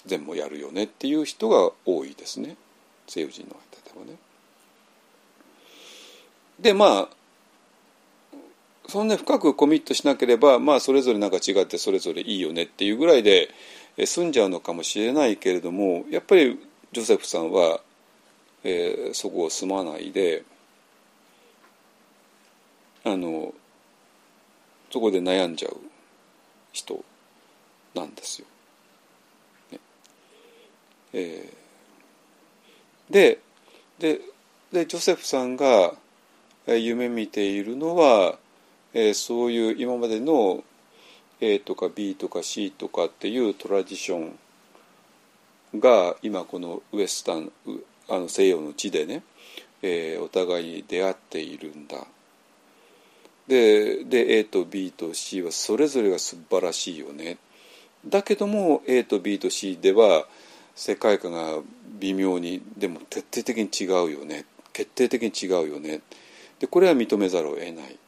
ー、禅もやるよねっていう人が多いですね西洋人の間ではね。でまあそんな深くコミットしなければまあそれぞれなんか違ってそれぞれいいよねっていうぐらいで済んじゃうのかもしれないけれどもやっぱりジョセフさんは、えー、そこを住まないであのそこで悩んじゃう人なんですよ。ねえー、でででジョセフさんが夢見ているのは、えー、そういう今までの A とか B とか C とかっていうトラディションが今このウエスタンあの西洋の地でね、えー、お互いに出会っているんだ。でで A と B と C はそれぞれが素晴らしいよね。だけども A と B と C では世界観が微妙にでも徹底的に違うよね決定的に違うよね。でこれは認めざるを得ない。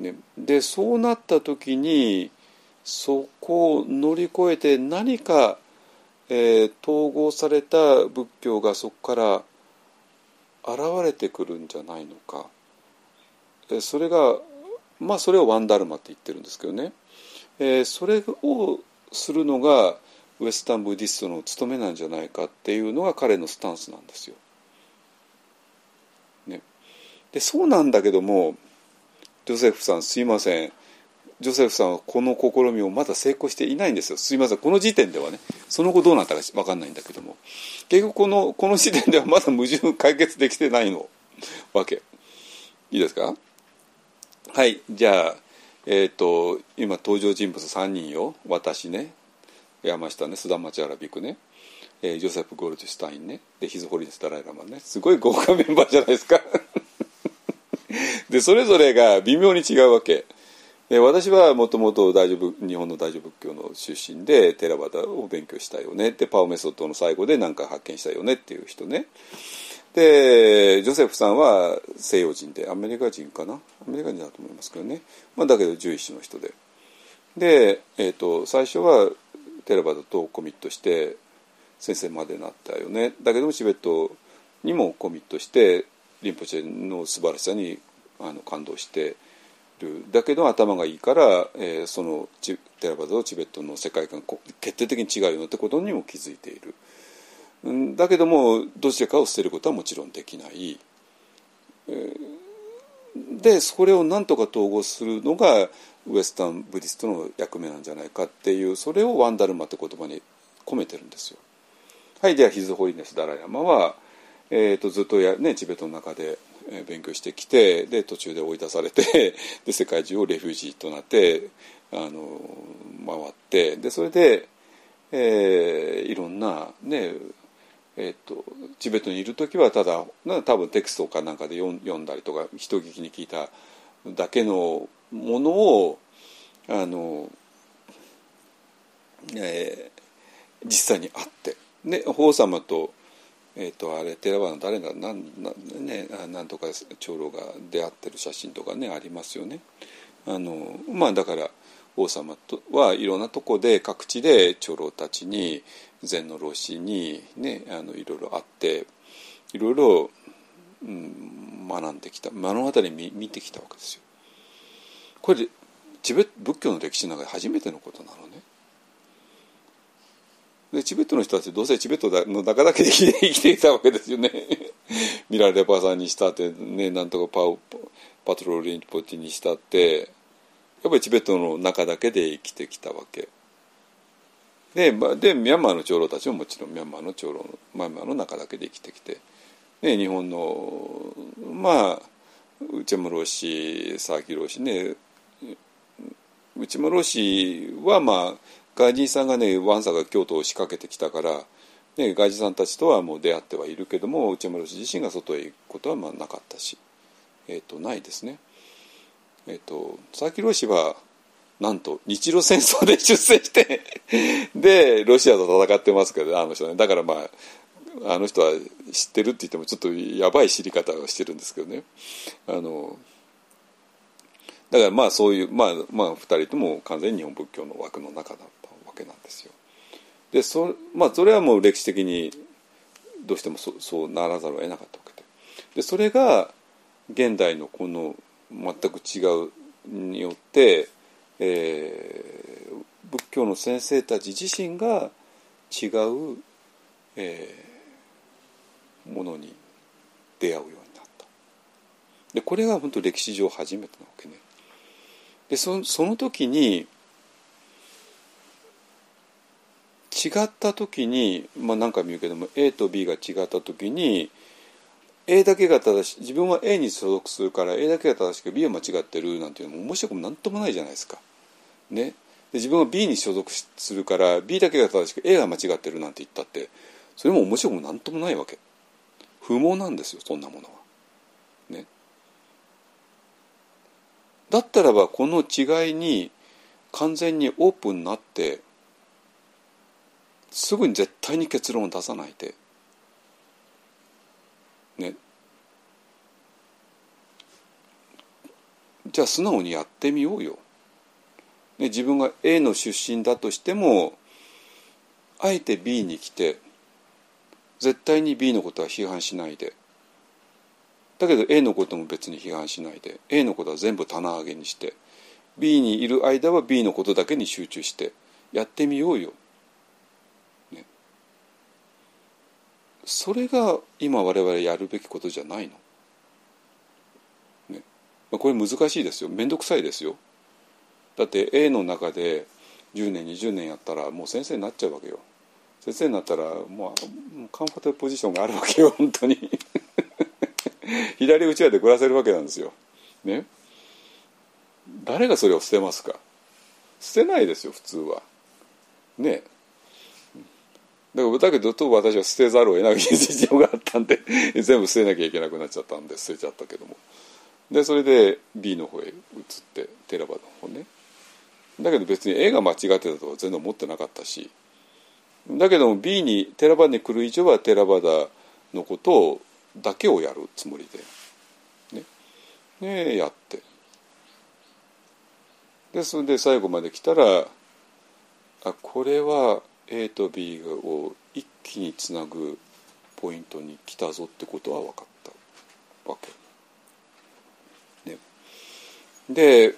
ね、でそうなった時にそこを乗り越えて何か、えー、統合された仏教がそこから現れてくるんじゃないのか。えそれがまあそれをワンダルマって言ってるんですけどね、えー、それをするのがウエスタン・ブディストの務めなんじゃないかっていうのが彼のスタンスなんですよ。ねでそうなんだけどもジョセフさんすいませんジョセフさんはこの試みをまだ成功していないんですよ。すいません。この時点ではね。その後どうなったか分かんないんだけども。結局このこの時点ではまだ矛盾解決できてないの。わけ。いいですか？はい。じゃあえっ、ー、と今登場人物3人よ。私ね。山下ね。須田町アラビクね。えー、ジョセフ・ゴールドシュタインね。でヒズ・ホリネス・ダライ・ラマンね。すごい豪華メンバーじゃないですか。[laughs] でそれぞれが微妙に違うわけ。で私はもともと大丈夫日本の大乗仏教の出身でテラバタを勉強したよね。ってパオメソッドの最後で何か発見したよねっていう人ね。でジョセフさんは西洋人でアメリカ人かな？アメリカ人だと思いますけどね、まあ、だけど獣医師の人で。で、えーと、最初はテラバタとコミットして先生までなったよね。だけどもチベットにもコミットしてリンポチェの素晴らしさにあの感動してるだけど頭がいいから、えー、そのテラバダとチベットの世界観決定的に違うよってことにも気づいている。だけどもどちらかを捨てることはもちろんできない。でそれを何とか統合するのがウエスタン・ブディストの役目なんじゃないかっていうそれをワンダルマって言葉に込めてるんですよ。はいではヒズ・ホリネス・ダラヤマは、えーと、ずっとや、ね、チベットの中で勉強してきてで途中で追い出されて [laughs] で世界中をレフュージーとなってあの回ってでそれで、えー、いろんなねえーと、チベットにいる時はただ多分テキストかなんかで読んだりとか人聞きに聞いただけのものをあの、えー、実際にあってで法様とえーと、あれ寺場の誰がなんな,、ね、なんとか長老が出会ってる写真とかねありますよね。あのまあ、だから王様とはいろんなとこで各地で長老たちに禅の老子に、ね、あのいろいろあっていろいろ、うん、学んできた目の当たりに見てきたわけですよ。これチベ仏教の歴史の中で初めてのことなのね。でチベットの人たちどうせチベットの中だけで [laughs] 生きていたわけですよね。[laughs] ミラ・レパさんにしたってねなんとかパパトロール・リンポティにしたってやっぱりチベットの中だけで生きてきたわけ。で,、でミャンマーの長老たちももちろんミャンマーの長老ミャンマーの中だけで生きてきて、ね、日本のまあ内村氏佐々木老師ね内村氏はまあ外人さんがねワンサが京都を仕掛けてきたからね、外人さんたちとはもう出会ってはいるけども内村氏自身が外へ行くことはまあなかったし、えー、とないですね。えー、と佐々木朗氏はなんと日露戦争で出征して [laughs] でロシアと戦ってますけどあの人ね。だからまああの人は知ってるって言ってもちょっとやばい知り方をしてるんですけどね。あのだからまあそういうまあまあ2人とも完全に日本仏教の枠の中だ。わけなんですよ。でそ,、まあ、それはもう歴史的にどうしてもそそうならざるを得なかったわけで。でそれが現代のこの全く違うによって、えー、仏教の先生たち自身が違う、えー、ものに出会うようになった。でこれが本当歴史上初めてなわけね。でそその時に違った時に、まあ、何回も言うけども A と B が違った時に A だけが正しい自分は A に所属するから A だけが正しく B は間違ってるなんていうのも面白くも何ともないじゃないですか。ね、で自分は B に所属するから B だけが正しく A が間違ってるなんて言ったってそれも面白くも何ともないわけ不毛なんですよそんなものは。ね、だったらばこの違いに完全にオープンになってすぐに絶対に結論を出さないでねじゃあ素直にやってみようよ。ね、自分が A の出身だとしてもあえて B に来て絶対に B のことは批判しないでだけど A のことも別に批判しないで A のことは全部棚上げにして B にいる間は B のことだけに集中してやってみようよ。それが今我々やるべきことじゃないの？ねまあ、これ難しいですよ面倒くさいですよ。だって A の中で10年20年やったらもう先生になっちゃうわけよ。先生になったらもうカンファトポジションがあるわけよ本当に [laughs] 左うちわで暮らせるわけなんですよ。ね。誰がそれを捨てますか？捨てないですよ普通は。ねだだけど私は捨てざるを得ない事情があったんで [laughs] 全部捨てなきゃいけなくなっちゃったんで捨てちゃったけども。でそれで B の方へ移ってテラバの方ね。だけど別に A が間違ってたとは全然思ってなかったし。だけども B にテラバに来る以上はテラバダのことをだけをやるつもりで。ね。ねやって。でそれで最後まで来たらあこれは A と B を一気につなぐポイントに来たぞってことは分かったわけ。ね、で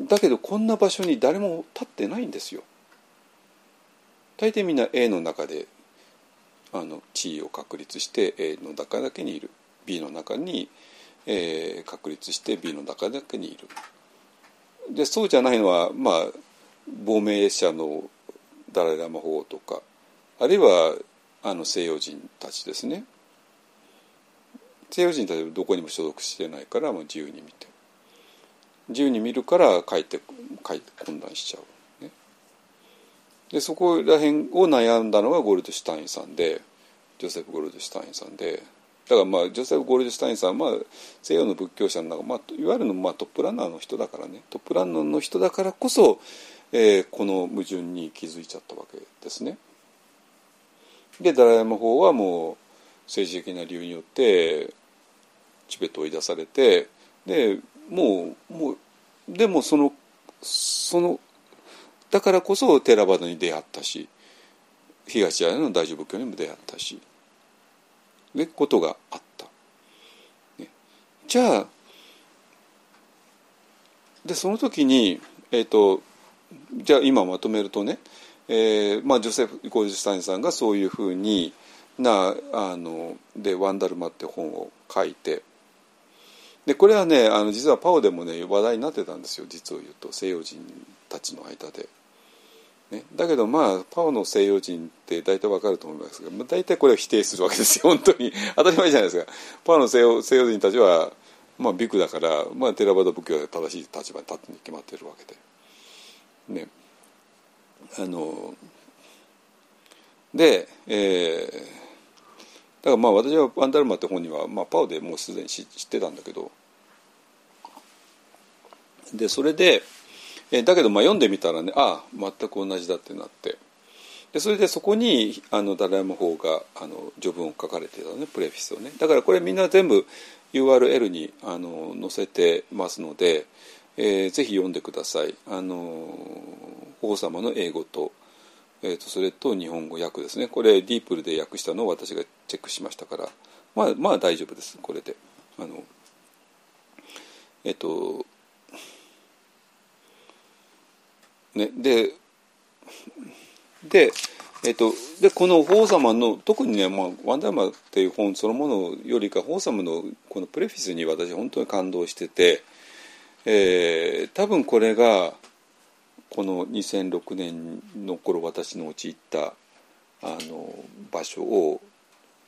だけどこんな場所に誰も立ってないんですよ。大抵みんな A の中であの地位を確立して A の中だけにいる B の中に、えー、確立して B の中だけにいる。でそうじゃないのはまあ亡命者のダライ・ラマ法とかあるいはあの西洋人たちですね。西洋人たちはどこにも所属してないからもう自由に見て。自由に見るから書いて書いて混乱しちゃう、ね、でそこら辺を悩んだのがゴールドシュタインさんでジョセフ・ゴールドシュタインさんでだからまあジョセフ・ゴールドシュタインさんは、まあ、西洋の仏教者の中、まあ、いわゆるの、まあ、トップランナーの人だからね。トップランナーの人だからこそえー、この矛盾に気づいちゃったわけですね。でダライラの方はもう政治的な理由によってチベットを追い出されてでもうもうでもそのそのだからこそテラバダに出会ったし東アジアの大乗仏教にも出会ったしでことがあった。ね、じゃあでその時に、えーとじゃあ今まとめるとね、えーまあ、ジョセフ・ゴールスタインさんがそういうふうになあので「ワンダルマ」って本を書いてでこれはねあの実はパオでもね話題になってたんですよ実を言うと西洋人たちの間で。ね、だけどまあパオの西洋人って大体わかると思いますが、まあ、大体これを否定するわけですよ [laughs] 本当に当たり前じゃないですかパオの西洋西洋人たちは、まあ、ビクだから、まあ、テラバダ仏教で正しい立場に立つに決まってるわけで。ね。あので、えー、だからまあ私は「ワンダルマ」って本には、まあ、パオでもうすでに知ってたんだけど。でそれで、えー、だけどまあ読んでみたらねああ全く同じだってなって。でそれでそこにあのダライマ法があの序文を書かれてたのねプレフィスをね。だからこれみんな全部 URL にあの載せてますので、えー、ぜひ読んでください。あの法様の英語と,、えーと、それと日本語訳ですね。これディープルで訳したのを私がチェックしましたから。まあまあ大丈夫です。これで。あのえっ、ー、とねででえっと、でこの法様の特にね、まあ、ワンダーマーっていう本そのものよりか法様のこのプレフィスに私本当に感動してて、えー、多分これがこの2006年の頃私の陥ったあの場所を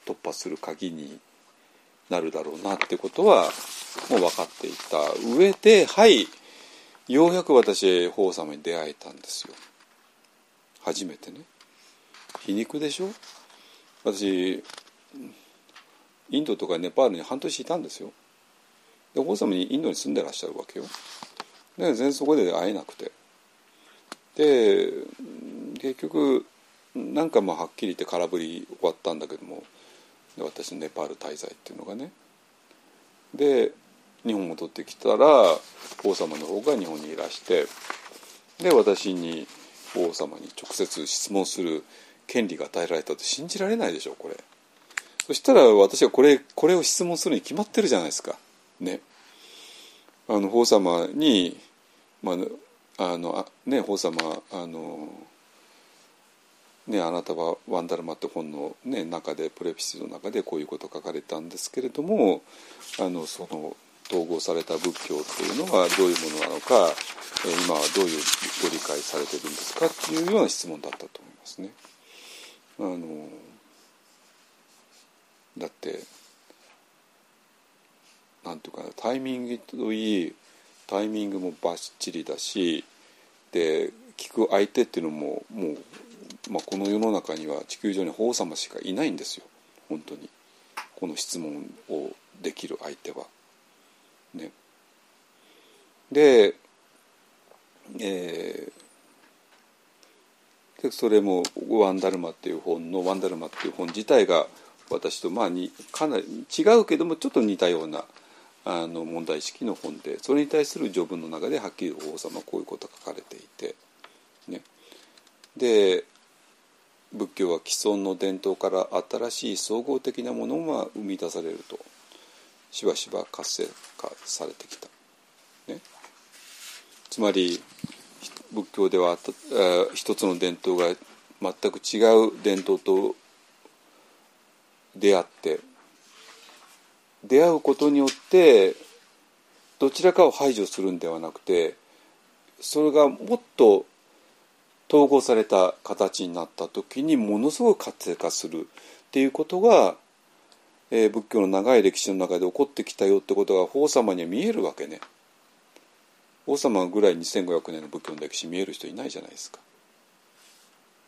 突破する鍵になるだろうなってことはもう分かっていた上ではいようやく私法様に出会えたんですよ。初めてね。皮肉でしょ？私インドとかネパールに半年いたんですよ。でお父様にインドに住んでらっしゃるわけよ。で全然そこで会えなくて。で結局なんかまあはっきり言って空振り終わったんだけども。で私ネパール滞在っていうのがね。で日本戻ってきたら王様の方が日本にいらして。で私に王様に直接質問する権利が与えられたと信じられないでしょこれ。そしたら私はこれこれを質問するに決まってるじゃないですか。ねあの法様にまああのね法様あのね、あなたは「ワンダルマ」って本の、ね、中でプレフィスの中でこういうこと書かれたんですけれどもあのその統合された仏教っていうのはどういうものなのか今はどういうご理解されてるんですかっていうような質問だったと思いますね。あのだってなんていうかなタイミングといいタイミングもばっちりだしで聞く相手っていうのももう、まあ、この世の中には地球上に法様しかいないんですよ。本当に。この質問をできる相手は。ね、で、えー、でそれも「ワンダルマ」っていう本の「ワンダルマ」っていう本自体が私とまあにかなり違うけどもちょっと似たようなあの問題意識の本でそれに対する序文の中ではっきり王様こういうことが書かれていて、ね、で仏教は既存の伝統から新しい総合的なものが生み出されるとしばしば活性化されてきた。ね、つまり仏教では一つの伝統が全く違う伝統と出会って出会うことによってどちらかを排除するんではなくてそれがもっと統合された形になった時にものすごく活性化するっていうことがえー、仏教の長い歴史の中で起こってきたよってことが法様には見えるわけね。法様ぐらい2500年の仏教の歴史見える人いないじゃないですか。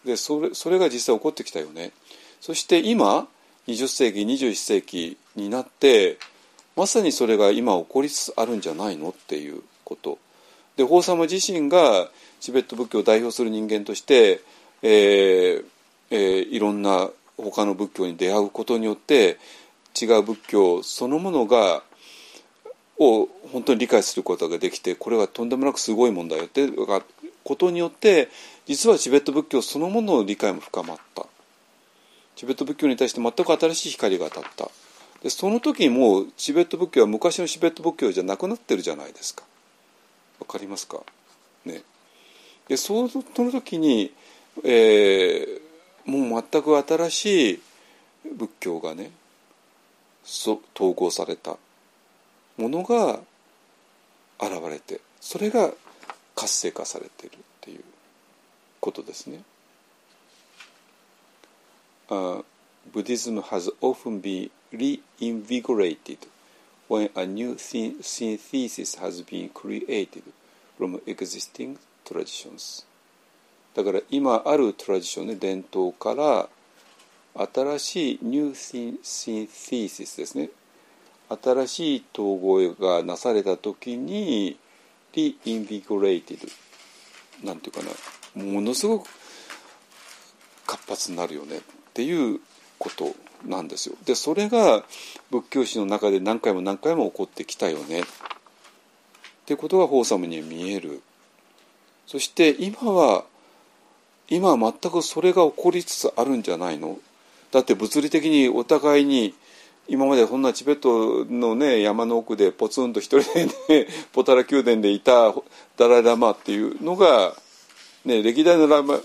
でそれそれが実際起こってきたよね。そして今20世紀21世紀になってまさにそれが今起こりつつあるんじゃないのっていうこと。で法様自身がチベット仏教を代表する人間として、えーえー、いろんな他の仏教に出会うことによって違う仏教そのものがを本当に理解することができてこれはとんでもなくすごいもんだよってことによって実はチベット仏教そのものの理解も深まった。チベット仏教に対して全く新しい光が当たった。でその時にもうチベット仏教は昔のチベット仏教じゃなくなってるじゃないですか。わかりますか？ね。でその時に、えー、もう全く新しい仏教がね統合された。ものが現れてそれが活性化されてるっていうことですね。Uh, Buddhism has often been reinvigorated when a new synthesis has been created from existing traditions. だから今あるトラディションで伝統から新しいニューシンテーシスですね新しい統合がなされた時にリインビゴレイティドなんていうかなものすごく活発になるよねっていうことなんですよ。でそれが仏教史の中で何回も何回も起こってきたよねっていうことが法様に見える。そして今は今は全くそれが起こりつつあるんじゃないの？だって物理的にお互いに今までそんなチベットのね山の奥でポツンと一人でね [laughs] ポタラ宮殿でいたダライ・ラマっていうのが、ね、歴代のラマ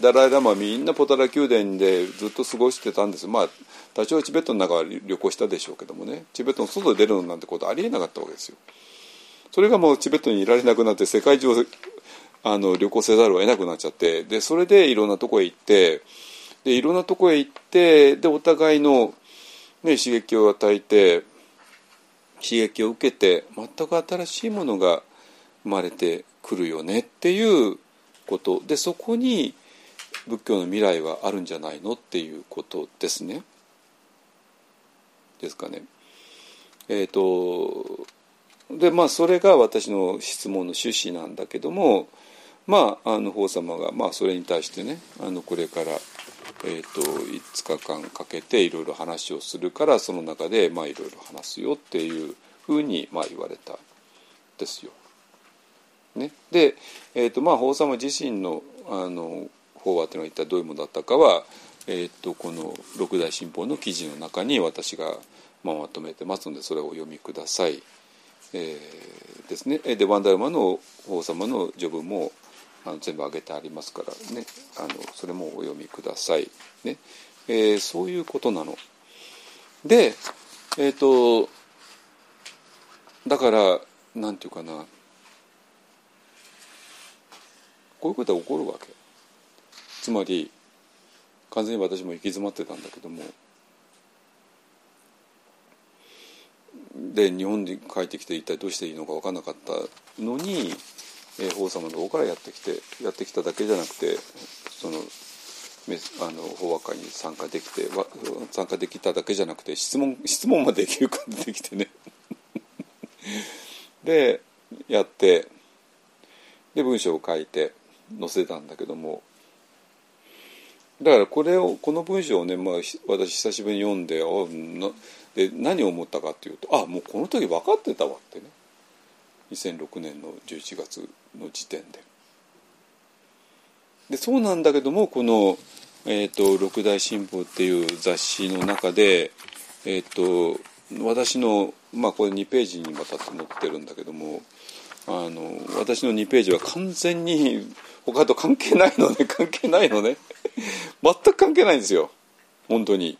ダライ・ラマはみんなポタラ宮殿でずっと過ごしてたんですまあ多少チベットの中は旅行したでしょうけどもねチベットの外で出るのなんてことありえなかったわけですよ。それがもうチベットにいられなくなって世界中あの旅行せざるを得なくなっちゃってでそれでいろんなとこへ行ってでいろんなとこへ行ってでお互いのね、刺激を与えて刺激を受けて全く新しいものが生まれてくるよねっていうことでそこに仏教の未来はあるんじゃないのっていうことですね。ですかね。えっ、ー、とでまあそれが私の質問の趣旨なんだけどもまああの法様が、まあ、それに対してねあのこれからえーと、5日間かけていろいろ話をするからその中でいろいろ話すよっていうふうにまあ言われたですよ。ね、で、えーとまあ、法様自身のあの法話というのが一体どういうものだったかは、えーと、この六大新報の記事の中に私が、まあ、まとめてますのでそれをお読みください。えー、ですね。でワンダルマの法様の序文もあの全部挙げてありますからねあのそれもお読みください。ねえー、そういうことなの。でえっ、とだからなんていうかなこういうことが起こるわけ。つまり完全に私も行き詰まってたんだけども。で日本に帰ってきて一体どうしていいのか分からなかったのにえ法様の方からやってきてやってきただけじゃなくてそのあの法話会に参加できて参加できただけじゃなくて質問質問までできるかできてね。[laughs] でやってで文章を書いて載せたんだけども。だからこれをこの文章をね、まあ、私久しぶりに読んであなで何を思ったかっていうとあもうこの時分かってたわってね2006年の11月の時点で。でそうなんだけどもこの「えーと、六大新報」っていう雑誌の中で、えーと、私の、まあ、これ2ページにわたって載ってるんだけどもあの私の2ページは完全に他と関係ないのね [laughs] 関係ないのね。全く関係ないんですよ。本当に。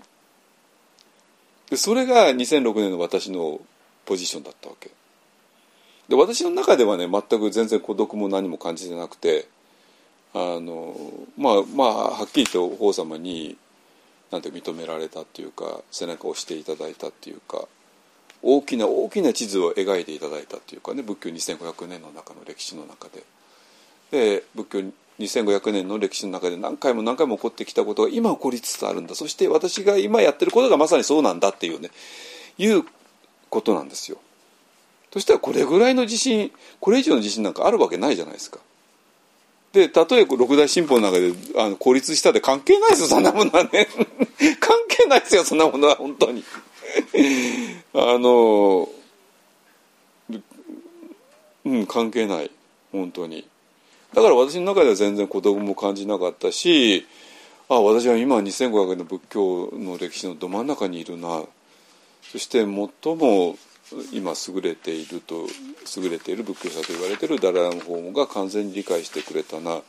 でそれが2006年の私のポジションだったわけ。で私の中ではね全く全然孤独も何も感じてなくてあのまあまあはっきりと法様になんて認められたっていうか背中を押していただいたっていうか大きな大きな地図を描いていただいたっていうかね仏教2500年の中の歴史の中で。で仏教2500年の歴史の中で何回も何回も起こってきたことが今起こりつつあるんだそして私が今やってることがまさにそうなんだっていうねいうことなんですよ。そしたらこれぐらいの地震これ以上の地震なんかあるわけないじゃないですか。で例え六大新報の中であの孤立したって関係ないですよそんなものはね [laughs] 関係ないですよそんなものは本当に [laughs] あのうん関係ない。本当に。だから私の中では全然孤独も感じなかったしあ私は今2500年の仏教の歴史のど真ん中にいるな。そして最も今優れていると優れている仏教者と言われているダライ・ラマ法門が完全に理解してくれたな。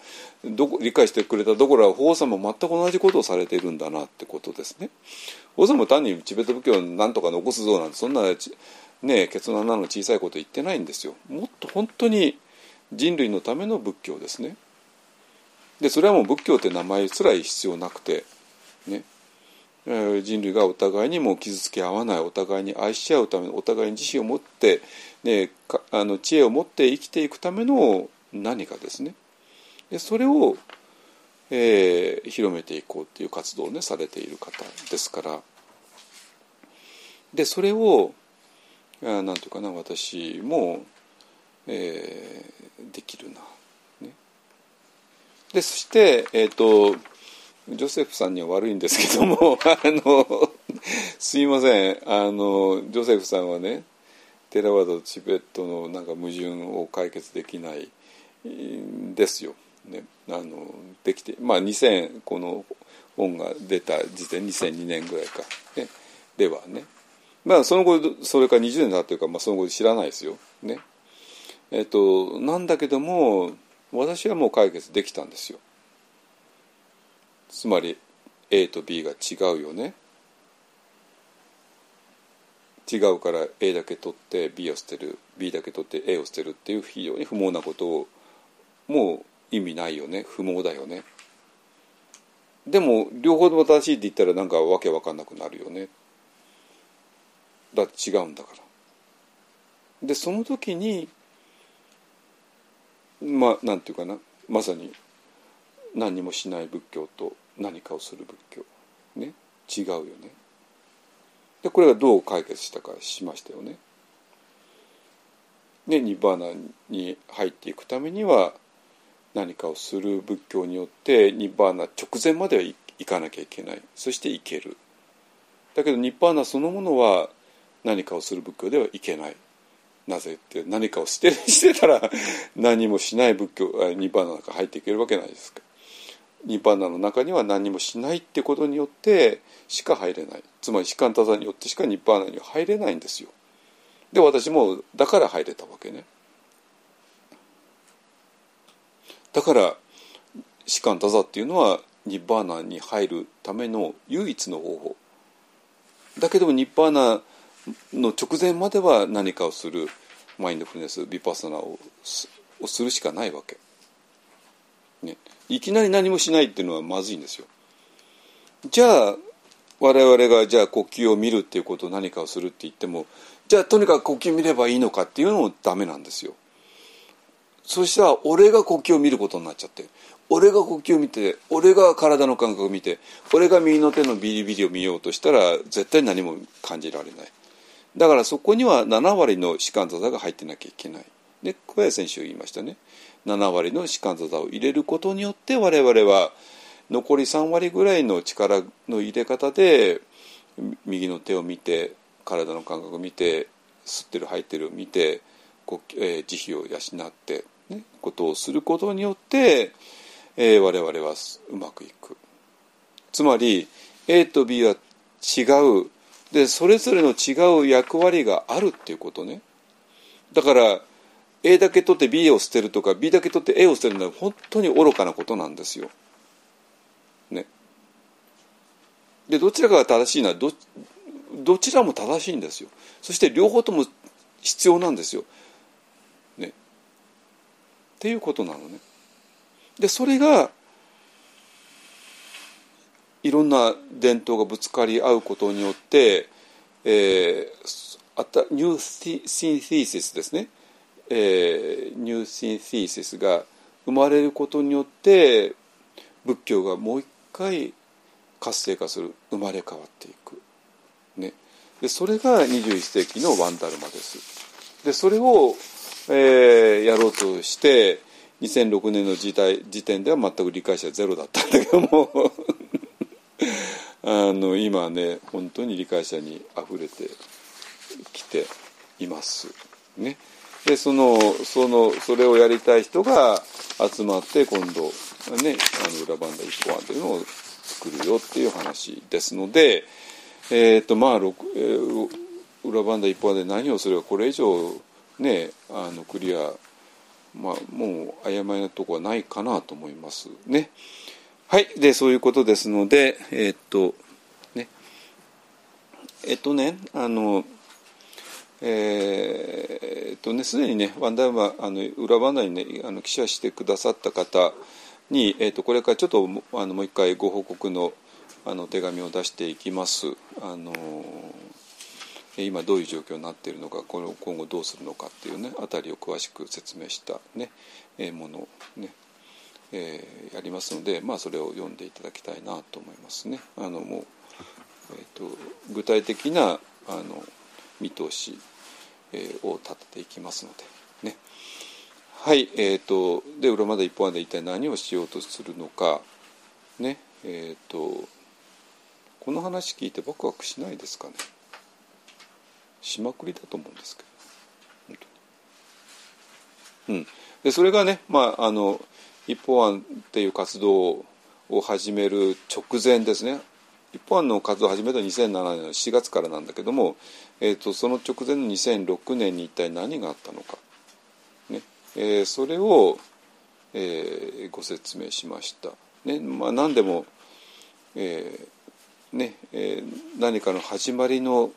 ど理解してくれたどころか法様も全く同じことをされているんだなってことですね。法様も単にチベット仏教を何とか残すぞなんてそんなね結論なの小さいこと言ってないんですよ。もっと本当に人類のための仏教ですね。でそれはもう仏教って名前すら必要なくてね人類がお互いにも傷つけ合わないお互いに愛し合うためのお互いに自身を持って、ね、あの知恵を持って生きていくための何かですねでそれをえー、広めていこうっていう活動をねされている方ですからでそれを何ていうかな私も、えー、できるな。ね、でそして、えーと、ジョセフさんには悪いんですけども [laughs] あのすいません。あのジョセフさんはねテラワードとチベットのなんか矛盾を解決できないんですよ。ね、あのできてまあ2000この本が出た時点2002年ぐらいか、ね、ではね。まあその後それから20年経っていうか、まあ、その後知らないですよ。ねえっと、なんだけども私はもう解決できたんですよ。つまり A と B が違うよね。違うから A だけ取って B を捨てる B だけ取って A を捨てるっていう非常に不毛なことをもう意味ないよね不毛だよねでも両方とも正しいって言ったらなんかわけわかんなくなるよねだって違うんだから。でその時にまあなんていうかなまさに何にもしない仏教と何かをする仏教ね違うよね。でこれがどう解決したかしましたよね。でニバーナに入っていくためには何かをする仏教によってニバーナ直前までは行かなきゃいけない。そして行ける。だけどニッバーナそのものは何かをする仏教ではいけない。なぜって何かをしてしてたら [laughs] 何もしない仏教ニッバーナの中入っていけるわけないですかニッバーナの中には何もしないってことによってしか入れない。つまり士官多座によってしかニッバーナには入れないんですよ。で私もだから入れたわけね。だから士官多座っていうのはニッバーナに入るための唯一の方法。だけどもニッバーナの直前までは何かをするマインドフルネスビパサナををするしかないわけ、ね、いきなり何もしないっていうのはまずいんですよ。じゃあ我々がじゃあ呼吸を見るっていうことを何かをするって言ってもじゃあとにかく呼吸見ればいいのかっていうのもダメなんですよ。そしたら俺が呼吸を見ることになっちゃって俺が呼吸を見て俺が体の感覚を見て俺が右の手のビリビリを見ようとしたら絶対何も感じられない。だからそこには7割の士官座座が入ってなきゃいけない。で小林選手言いましたね。7割の士官座座を入れることによって我々は残り3割ぐらいの力の入れ方で右の手を見て体の感覚を見て吸ってる吐いてるを見てえー、慈悲を養って、ね、ことをすることによって、えー、我々はうまくいく。つまり A と B は違うでそれぞれの違う役割があるっていうことねだから A だけ取って B を捨てるとか B だけ取って A を捨てるのは本当に愚かなことなんですよ。ね。でどちらかが正しいのはどどちらも正しいんですよ。そして両方とも必要なんですよ。ね。っていうことなのね。でそれがいろんな伝統がぶつかり合うことによって、えー、あた new synthesis ですね、えー、 new synthesis が生まれることによって仏教がもう一回活性化する生まれ変わっていく、ね、でそれが21世紀のワンダルマです。でそれを、えー、やろうとして2006年の時代時点では全く理解者ゼロだったんだけども。あの今ね本当に理解者にあふれてきています。ね、でそのそのそれをやりたい人が集まって今度ねあの裏バンダ一本案というのを作るよっていう話ですのでえっ、ー、とまあ、えー、裏バンダ一本案で何をすればこれ以上ねあのクリアまあもう曖昧なとこはないかなと思いますね。はい。で、そういうことですので、えー、っと、ね。えっとね、あの、えー、っとね、すでにね、ワンダーマあの裏番台にね、あの記者してくださった方に、えー、っと、これからちょっとあのもう一回ご報告のあの手紙を出していきます。あの今どういう状況になっているのかこの今後どうするのかっていうねあたりを詳しく説明したね、え、ものねえーやりますので、まあ、それを読んでいただきたいなと思いますね。あのもうえー、と具体的なあの見通し、えーを立てていきますのでね。はい、えー、とで裏まで一本案で一体何をしようとするのかねえっ、とこの話聞いてワクワクしないですかねしまくりだと思うんですけど。うん、でそれがね、まあ、あの一方案っていう活動を始める直前ですね。一方案の活動を始めた2007年の4月からなんだけども、えー、とその直前の2006年に一体何があったのか、ね。えーそれを、えーご説明しました。ね。まあ、何でも、えーね。えー何かの始まりの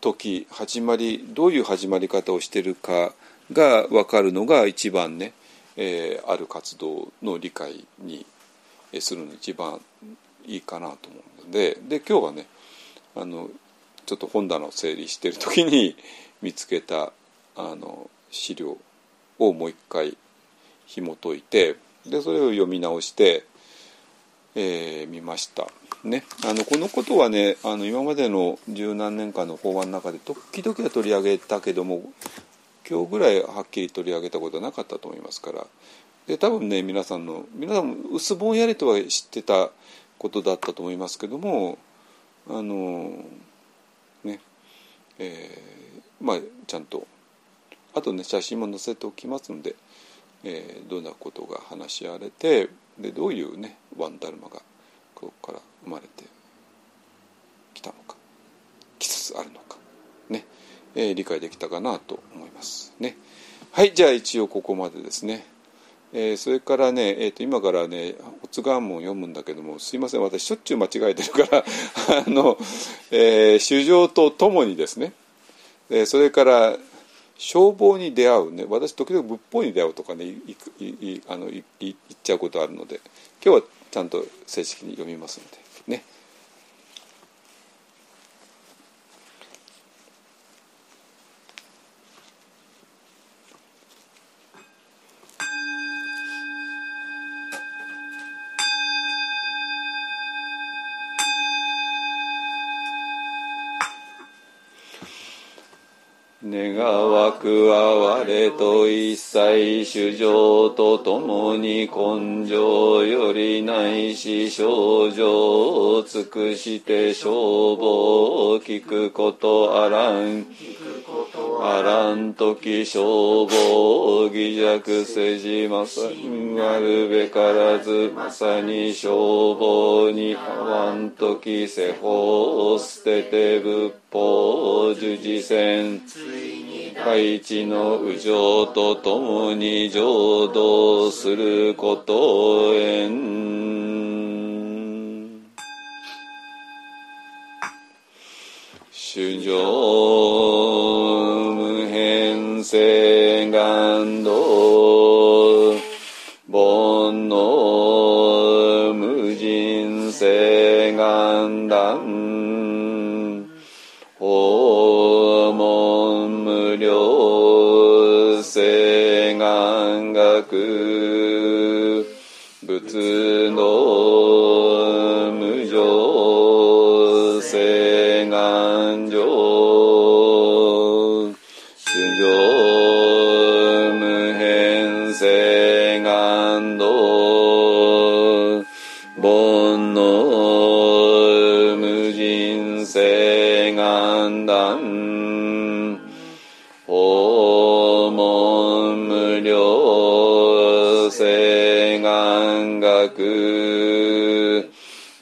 時始まりどういう始まり方をしてるかが分かるのが一番ね、えーある活動の理解にえするのに一番いいかなと思うのでで今日はねあのちょっと本棚を整理してる時に [laughs] 見つけたあの資料をもう一回紐解いてでそれを読み直して、えー見ました。ね、あのこのことはねあの今までの十何年間の法話の中で時々は取り上げたけども今日ぐらいはっきり取り上げたことはなかったと思いますから。で多分ね皆さんの皆さんも薄ぼんやりとは知ってたことだったと思いますけどもあのねえーまあちゃんとあとね写真も載せておきますので、えーどんなことが話し合われてでどういうねワンダルマがここから生まれてきたのかきつつあるのか、えー理解できたかなと思いますね。はいじゃあ一応ここまでですね。えーそれからね、えー、と今からね「おつがんも読むんだけどもすいません私しょっちゅう間違えてるから [laughs] あの、えー主情とともにですね、えーそれから消防に出会うね私時々仏法に出会うとかねいいいあのいい言っちゃうことあるので今日はちゃんと正式に読みますのでね。願わくは我と一切主情とともに根性よりないし症状を尽くして消防を聞くことあらん。あらんとき消防を偽弱せじまさあるべからずまさに消防に合わんとき世法を捨てて仏法を従事せん。大地の右上とともに浄土することへん。主上無変性願道煩悩無人性。願学仏の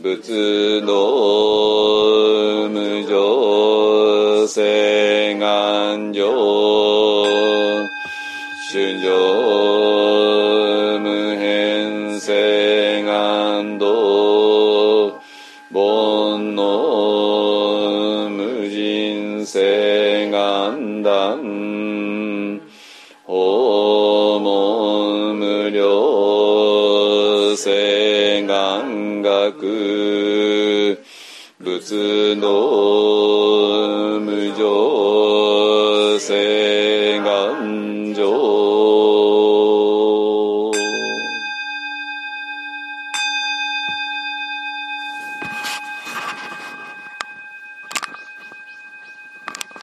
仏道